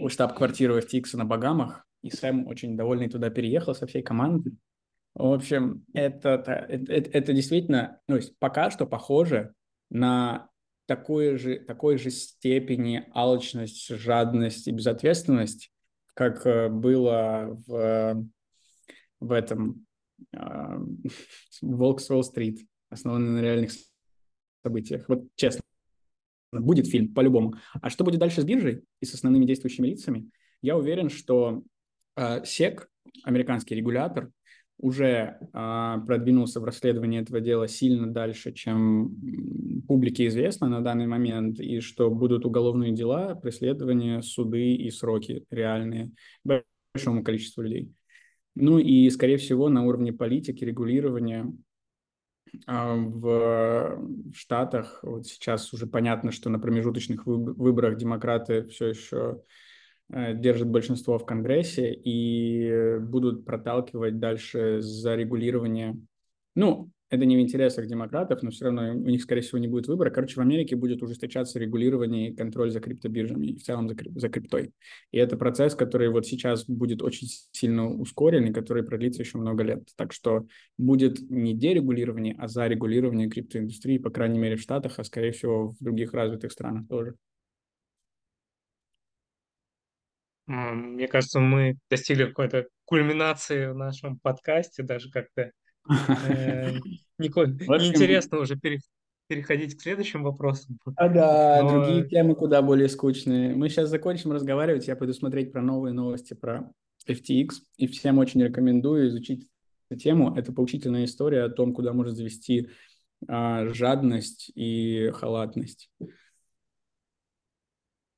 штаб-квартира FTX на Багамах, и Сэм очень довольный туда переехал со всей командой. В общем, это, это, это, это действительно, ну, есть пока что похоже на такой же, такой же степени алчность, жадность и безответственность, как э, было в, в этом э, «Волк с Уолл-стрит», основанный на реальных событиях. Вот честно, будет фильм по-любому. А что будет дальше с биржей и с основными действующими лицами? Я уверен, что э, SEC, американский регулятор, уже э, продвинулся в расследовании этого дела сильно дальше, чем публике известно на данный момент, и что будут уголовные дела, преследования, суды и сроки реальные большому количеству людей. Ну и, скорее всего, на уровне политики, регулирования а, в Штатах вот сейчас уже понятно, что на промежуточных выборах демократы все еще Э, держат большинство в Конгрессе и будут проталкивать дальше за регулирование. Ну, это не в интересах демократов, но все равно у них, скорее всего, не будет выбора. Короче, в Америке будет ужесточаться регулирование и контроль за криптобиржами и в целом за, за криптой. И это процесс, который вот сейчас будет очень сильно ускорен и который продлится еще много лет. Так что будет не дерегулирование, а зарегулирование криптоиндустрии, по крайней мере, в Штатах, а, скорее всего, в других развитых странах тоже. Мне кажется, мы достигли какой-то кульминации в нашем подкасте, даже как-то э, неинтересно уже переходить к следующим вопросам. А да, другие темы куда более скучные. Мы сейчас закончим разговаривать, я пойду смотреть про новые новости про FTX, и всем очень рекомендую изучить эту тему. Это поучительная история о том, куда может завести а, жадность и халатность.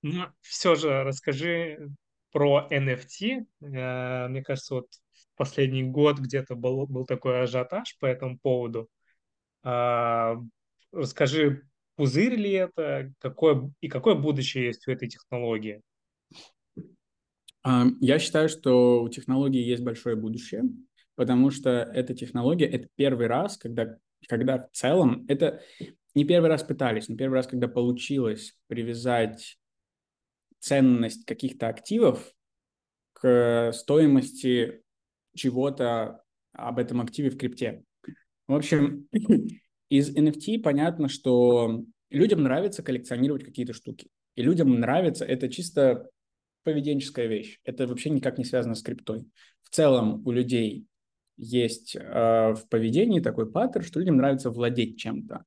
Ну, все же расскажи про NFT. Э, мне кажется, вот последний год где-то был, был такой ажиотаж по этому поводу. А, расскажи, пузырь ли это, какое, и какое будущее есть у этой технологии? Я считаю, что у технологии есть большое будущее, потому что эта технология — это первый раз, когда, когда в целом это не первый раз пытались, не первый раз, когда получилось привязать ценность каких-то активов к стоимости чего-то об этом активе в крипте. В общем, из NFT понятно, что людям нравится коллекционировать какие-то штуки. И людям нравится, это чисто поведенческая вещь. Это вообще никак не связано с криптой. В целом у людей есть э, в поведении такой паттерн, что людям нравится владеть чем-то.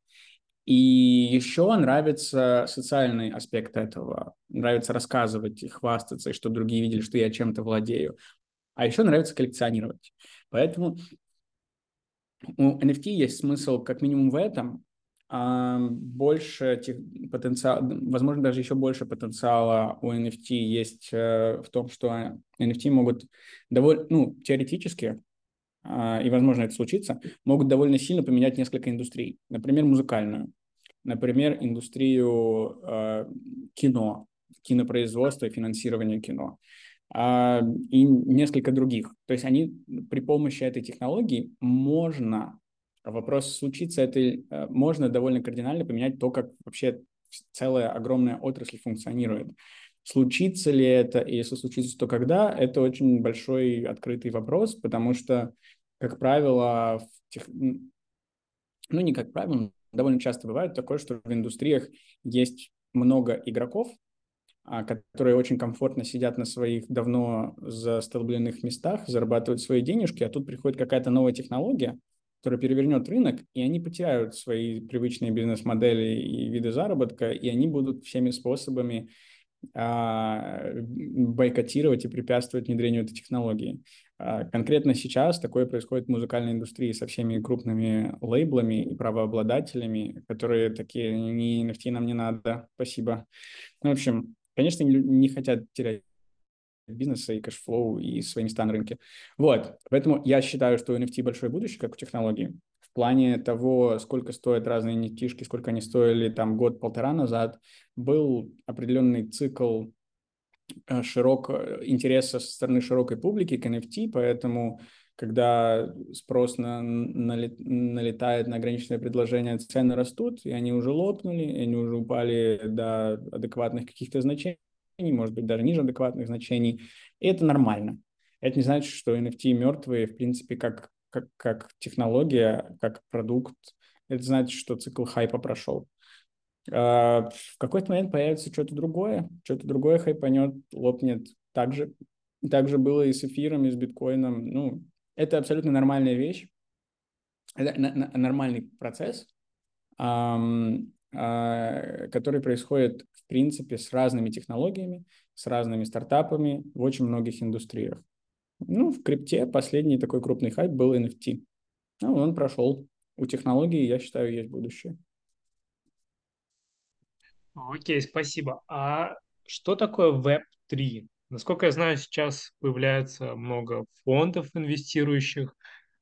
И еще нравится социальный аспект этого. Нравится рассказывать и хвастаться, и что другие видели, что я чем-то владею. А еще нравится коллекционировать. Поэтому у NFT есть смысл как минимум в этом, а больше тех, потенциал, возможно, даже еще больше потенциала у NFT есть э, в том, что NFT могут довольно, ну, теоретически а, и, возможно, это случится, могут довольно сильно поменять несколько индустрий. Например, музыкальную, например, индустрию э, кино, кинопроизводства и финансирования кино э, и несколько других. То есть они при помощи этой технологии можно, вопрос случится, это э, можно довольно кардинально поменять то, как вообще целая огромная отрасль функционирует. Случится ли это, и если случится, то когда, это очень большой открытый вопрос, потому что, как правило, в тех... ну не как правило, довольно часто бывает такое, что в индустриях есть много игроков, а, которые очень комфортно сидят на своих давно застолбленных местах, зарабатывают свои денежки, а тут приходит какая-то новая технология, которая перевернет рынок, и они потеряют свои привычные бизнес-модели и виды заработка, и они будут всеми способами бойкотировать и препятствовать внедрению этой технологии. А, конкретно сейчас такое происходит в музыкальной индустрии со всеми крупными лейблами и правообладателями, которые такие, не NFT нам не надо, спасибо. Ну, в общем, конечно, не, не хотят терять бизнеса и cash flow и свои места на рынке. Вот, поэтому я считаю, что у NFT большое будущее, как у технологии плане того, сколько стоят разные nft сколько они стоили там год-полтора назад, был определенный цикл э, широк, интереса со стороны широкой публики к NFT, поэтому когда спрос на, налет, налетает на ограниченное предложение, цены растут, и они уже лопнули, и они уже упали до адекватных каких-то значений, может быть, даже ниже адекватных значений, и это нормально. Это не значит, что NFT мертвые, в принципе, как, как, как технология, как продукт. Это значит, что цикл хайпа прошел. А в какой-то момент появится что-то другое, что-то другое хайпанет, лопнет. Так же, так же было и с эфиром, и с биткоином. Ну, это абсолютно нормальная вещь. Это нормальный процесс, который происходит, в принципе, с разными технологиями, с разными стартапами в очень многих индустриях. Ну, в крипте последний такой крупный хайп был NFT. Ну, он прошел. У технологии, я считаю, есть будущее. Окей, спасибо. А что такое Web3? Насколько я знаю, сейчас появляется много фондов, инвестирующих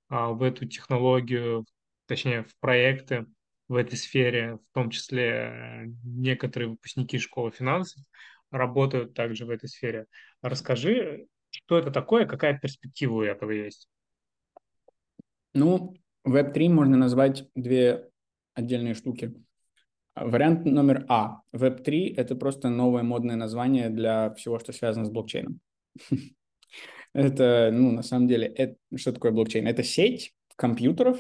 а, в эту технологию, точнее, в проекты в этой сфере, в том числе э, некоторые выпускники школы финансов работают также в этой сфере. Расскажи, что это такое, какая перспектива у этого есть? Ну, Web3 можно назвать две отдельные штуки. Вариант номер А. Web3 — это просто новое модное название для всего, что связано с блокчейном. Это, ну, на самом деле, что такое блокчейн? Это сеть компьютеров,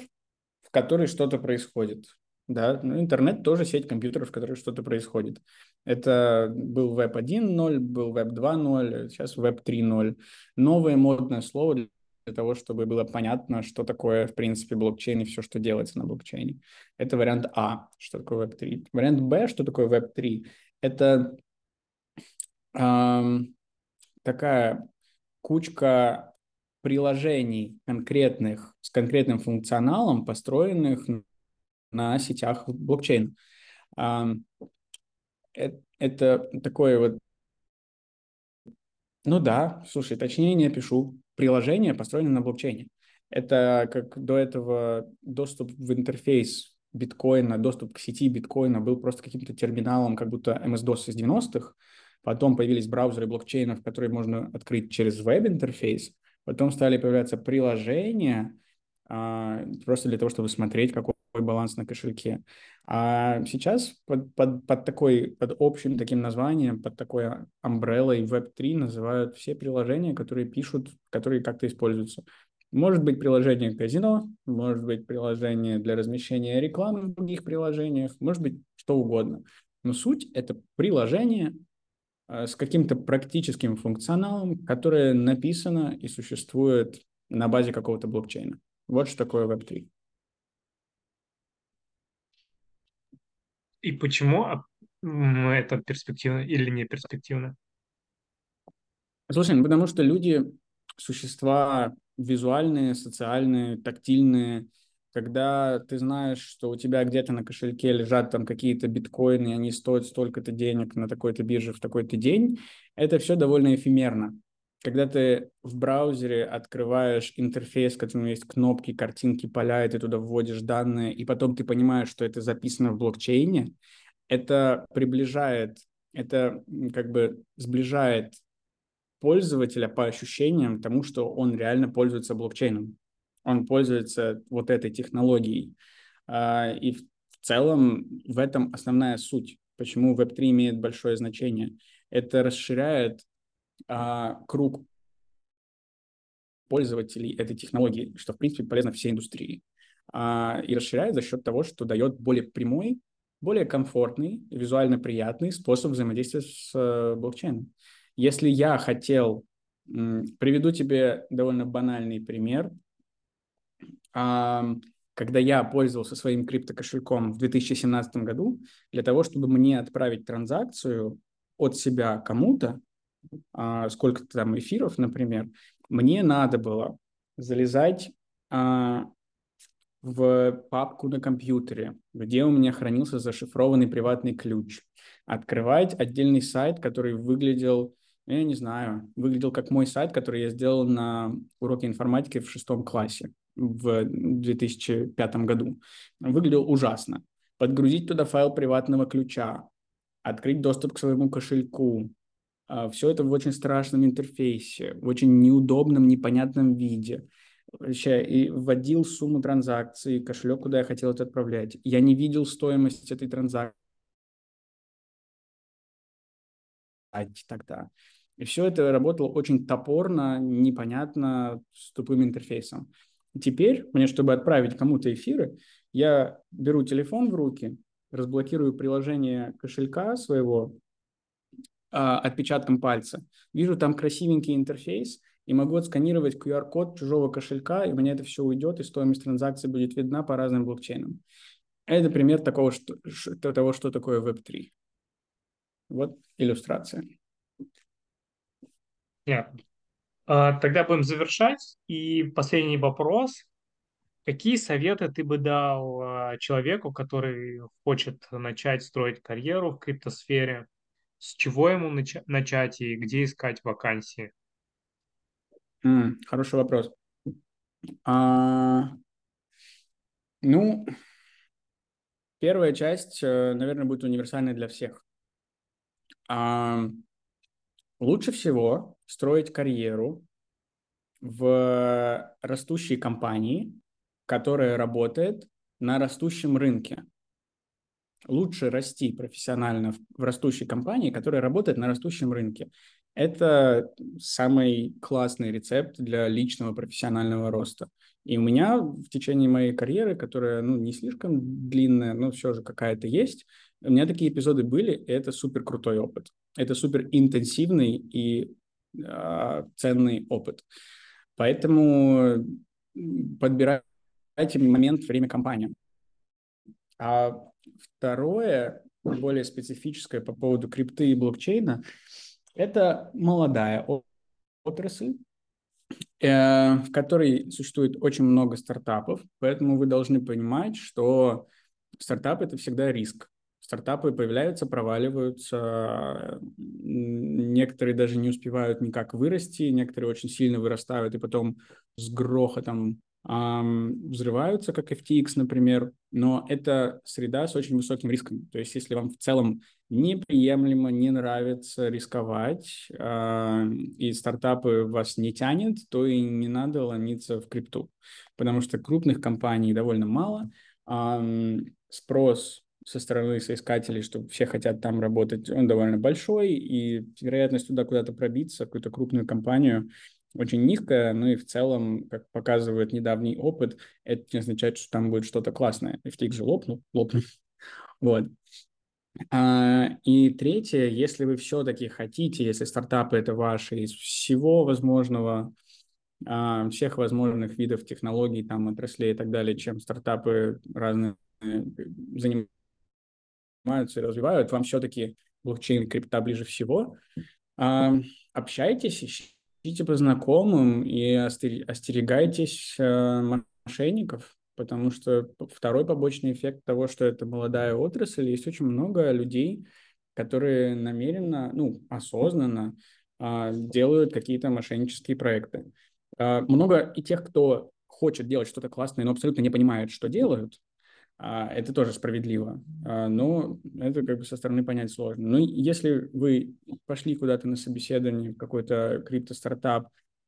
в которой что-то происходит. Да, ну, интернет тоже сеть компьютеров, в которой что-то происходит. Это был Web 1.0, был Web 2.0, сейчас Web 3.0. Новое модное слово для того, чтобы было понятно, что такое, в принципе, блокчейн и все, что делается на блокчейне. Это вариант А, что такое Web3. Вариант Б, что такое Web3, это эм, такая кучка приложений конкретных, с конкретным функционалом, построенных на сетях блокчейн. Эм, это, это такое вот ну да, слушай, точнее не пишу. Приложение построено на блокчейне. Это как до этого доступ в интерфейс биткоина, доступ к сети биткоина был просто каким-то терминалом, как будто MS-DOS из 90-х. Потом появились браузеры блокчейнов, которые можно открыть через веб-интерфейс. Потом стали появляться приложения, а, просто для того, чтобы смотреть, какой баланс на кошельке. А сейчас под, под, под, такой, под общим таким названием, под такой umbrella Web3 называют все приложения, которые пишут, которые как-то используются. Может быть приложение казино, может быть приложение для размещения рекламы в других приложениях, может быть что угодно. Но суть – это приложение а, с каким-то практическим функционалом, которое написано и существует на базе какого-то блокчейна. Вот что такое Web3. И почему это перспективно или не перспективно? Слушай, ну потому что люди существа визуальные, социальные, тактильные. Когда ты знаешь, что у тебя где-то на кошельке лежат там какие-то биткоины, и они стоят столько-то денег на такой-то бирже в такой-то день, это все довольно эфемерно когда ты в браузере открываешь интерфейс, в котором есть кнопки, картинки, поля, и ты туда вводишь данные, и потом ты понимаешь, что это записано в блокчейне, это приближает, это как бы сближает пользователя по ощущениям тому, что он реально пользуется блокчейном. Он пользуется вот этой технологией. А, и в целом в этом основная суть, почему Web3 имеет большое значение. Это расширяет а, круг пользователей этой технологии, что, в принципе, полезно всей индустрии. А, и расширяет за счет того, что дает более прямой, более комфортный, визуально приятный способ взаимодействия с э, блокчейном. Если я хотел, приведу тебе довольно банальный пример, когда я пользовался своим криптокошельком в 2017 году, для того, чтобы мне отправить транзакцию от себя кому-то, а, сколько-то там эфиров, например, мне надо было залезать а, в папку на компьютере, где у меня хранился зашифрованный приватный ключ, открывать отдельный сайт, который выглядел, я не знаю, выглядел как мой сайт, который я сделал на уроке информатики в шестом классе в 2005 году. Выглядел ужасно. Подгрузить туда файл приватного ключа, открыть доступ к своему кошельку, а, Все это в очень страшном интерфейсе, в очень неудобном, непонятном виде. И вводил сумму транзакций, кошелек, куда я хотел это отправлять. Я не видел стоимость этой транзакции тогда. И все это работало очень топорно, непонятно, с тупым интерфейсом. Теперь мне, чтобы отправить кому-то эфиры, я беру телефон в руки, разблокирую приложение кошелька своего а, отпечатком пальца, вижу там красивенький интерфейс, и могу отсканировать QR-код чужого кошелька, и у меня это все уйдет, и стоимость транзакции будет видна по разным блокчейнам. Это пример такого, что, того, что такое Web3. Вот иллюстрация. Понятно. А, тогда будем завершать. И последний вопрос. Какие советы ты бы дал а, человеку, который хочет начать строить карьеру в криптосфере? С чего ему начать и где искать вакансии? Mm, хороший вопрос. А, ну, первая часть, э, наверное, будет универсальной для всех. А, лучше всего строить карьеру в растущей компании, которая работает на растущем рынке. Лучше расти профессионально в растущей компании, которая работает на растущем рынке. Это самый классный рецепт для личного профессионального роста. И у меня в течение моей карьеры, которая ну, не слишком длинная, но все же какая-то есть, у меня такие эпизоды были, и это супер крутой опыт. Это супер интенсивный и э, ценный опыт. Поэтому подбирайте момент, время, компания. А второе, более специфическое по поводу крипты и блокчейна – это молодая отрасль, э, в которой существует очень много стартапов, поэтому вы должны понимать, что стартап – это всегда риск. Стартапы появляются, проваливаются, некоторые даже не успевают никак вырасти, некоторые очень сильно вырастают и потом с грохотом взрываются, как FTX, например, но это среда с очень высоким риском. То есть если вам в целом неприемлемо, не нравится рисковать, и стартапы вас не тянет, то и не надо ломиться в крипту, потому что крупных компаний довольно мало, спрос со стороны соискателей, что все хотят там работать, он довольно большой, и вероятность туда куда-то пробиться, какую-то крупную компанию – очень низкая, ну и в целом, как показывает недавний опыт, это не означает, что там будет что-то классное. FTX же лопнул, лопнул. Вот. А, и третье, если вы все-таки хотите, если стартапы это ваши, из всего возможного, а, всех возможных видов технологий, там, отраслей и так далее, чем стартапы разные э, занимаются и развивают, вам все-таки блокчейн и крипта ближе всего. Общайтесь, ищите по знакомым и остерегайтесь э, мошенников, потому что второй побочный эффект того, что это молодая отрасль, есть очень много людей, которые намеренно, ну, осознанно а, делают какие-то мошеннические проекты. А, много и тех, кто хочет делать что-то классное, но абсолютно не понимает, что делают, это тоже справедливо. А, но это как бы со стороны понять сложно. Но если вы пошли куда-то на собеседование в какой-то крипто-стартап,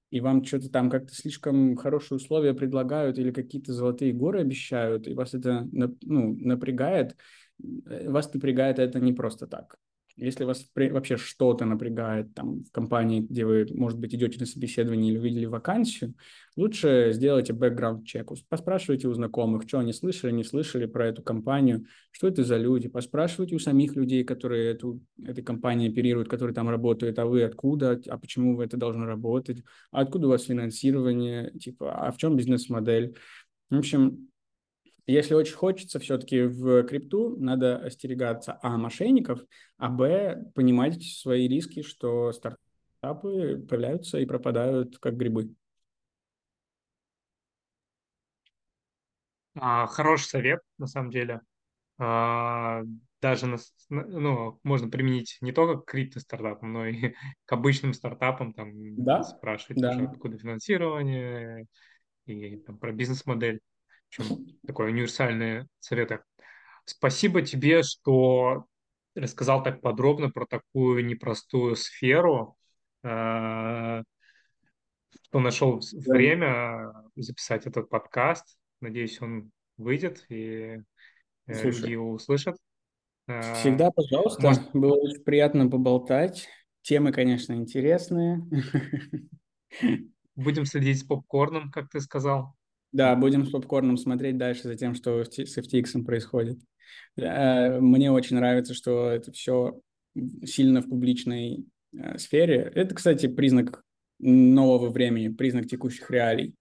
и вам что-то там как-то слишком хорошие условия предлагают или какие-то золотые горы обещают, и вас это ну, напрягает, э, вас напрягает это не просто так. Если вас вообще что-то напрягает там в компании, где вы, может быть, идете на собеседование или увидели вакансию, лучше сделайте бэкграунд-чек. Поспрашивайте у знакомых, что они слышали, не слышали про эту компанию, что это за люди. Поспрашивайте у самих людей, которые эту, этой компанией оперируют, которые там работают, а вы откуда, а почему вы это должны работать, а откуда у вас финансирование, типа, а в чем бизнес-модель. В общем, если очень хочется все-таки в крипту, надо остерегаться а мошенников, а б понимать свои риски, что стартапы появляются и пропадают как грибы. А, хороший совет, на самом деле. А, даже на, ну, можно применить не только к крипто-стартапам, но и к обычным стартапам, там, да? спрашивать да. откуда финансирование, и там, про бизнес-модель. Общем, такое универсальные советы. Спасибо тебе, что рассказал так подробно про такую непростую сферу, э, что нашел время записать этот подкаст. Надеюсь, он выйдет и э, Слушай, люди его услышат. Э, Всегда, пожалуйста. Может... Было очень приятно поболтать. темы, конечно, интересные. Будем следить с попкорном, как ты сказал. Да, будем с попкорном смотреть дальше за тем, что с FTX происходит. Э, мне очень нравится, что это все сильно в публичной э, сфере. Это, кстати, признак нового времени, признак текущих реалий.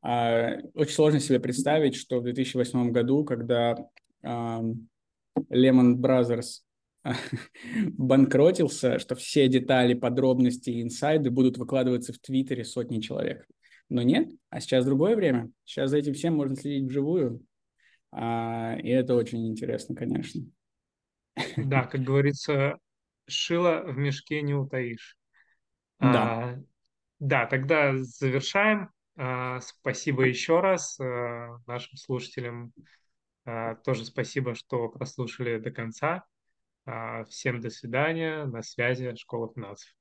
А, очень сложно себе представить, что в 2008 году, когда Lehman Brothers банкротился, что все детали, подробности и инсайды будут выкладываться в Твиттере сотни человек. Но нет, а сейчас другое время. Сейчас за этим всем можно следить вживую. А, и это очень интересно, конечно. Да, как говорится, шило в мешке не утаишь. Да. А, да, тогда завершаем. А, спасибо еще раз а, нашим слушателям. А, тоже спасибо, что прослушали до конца. А, всем до свидания. На связи Школа финансов.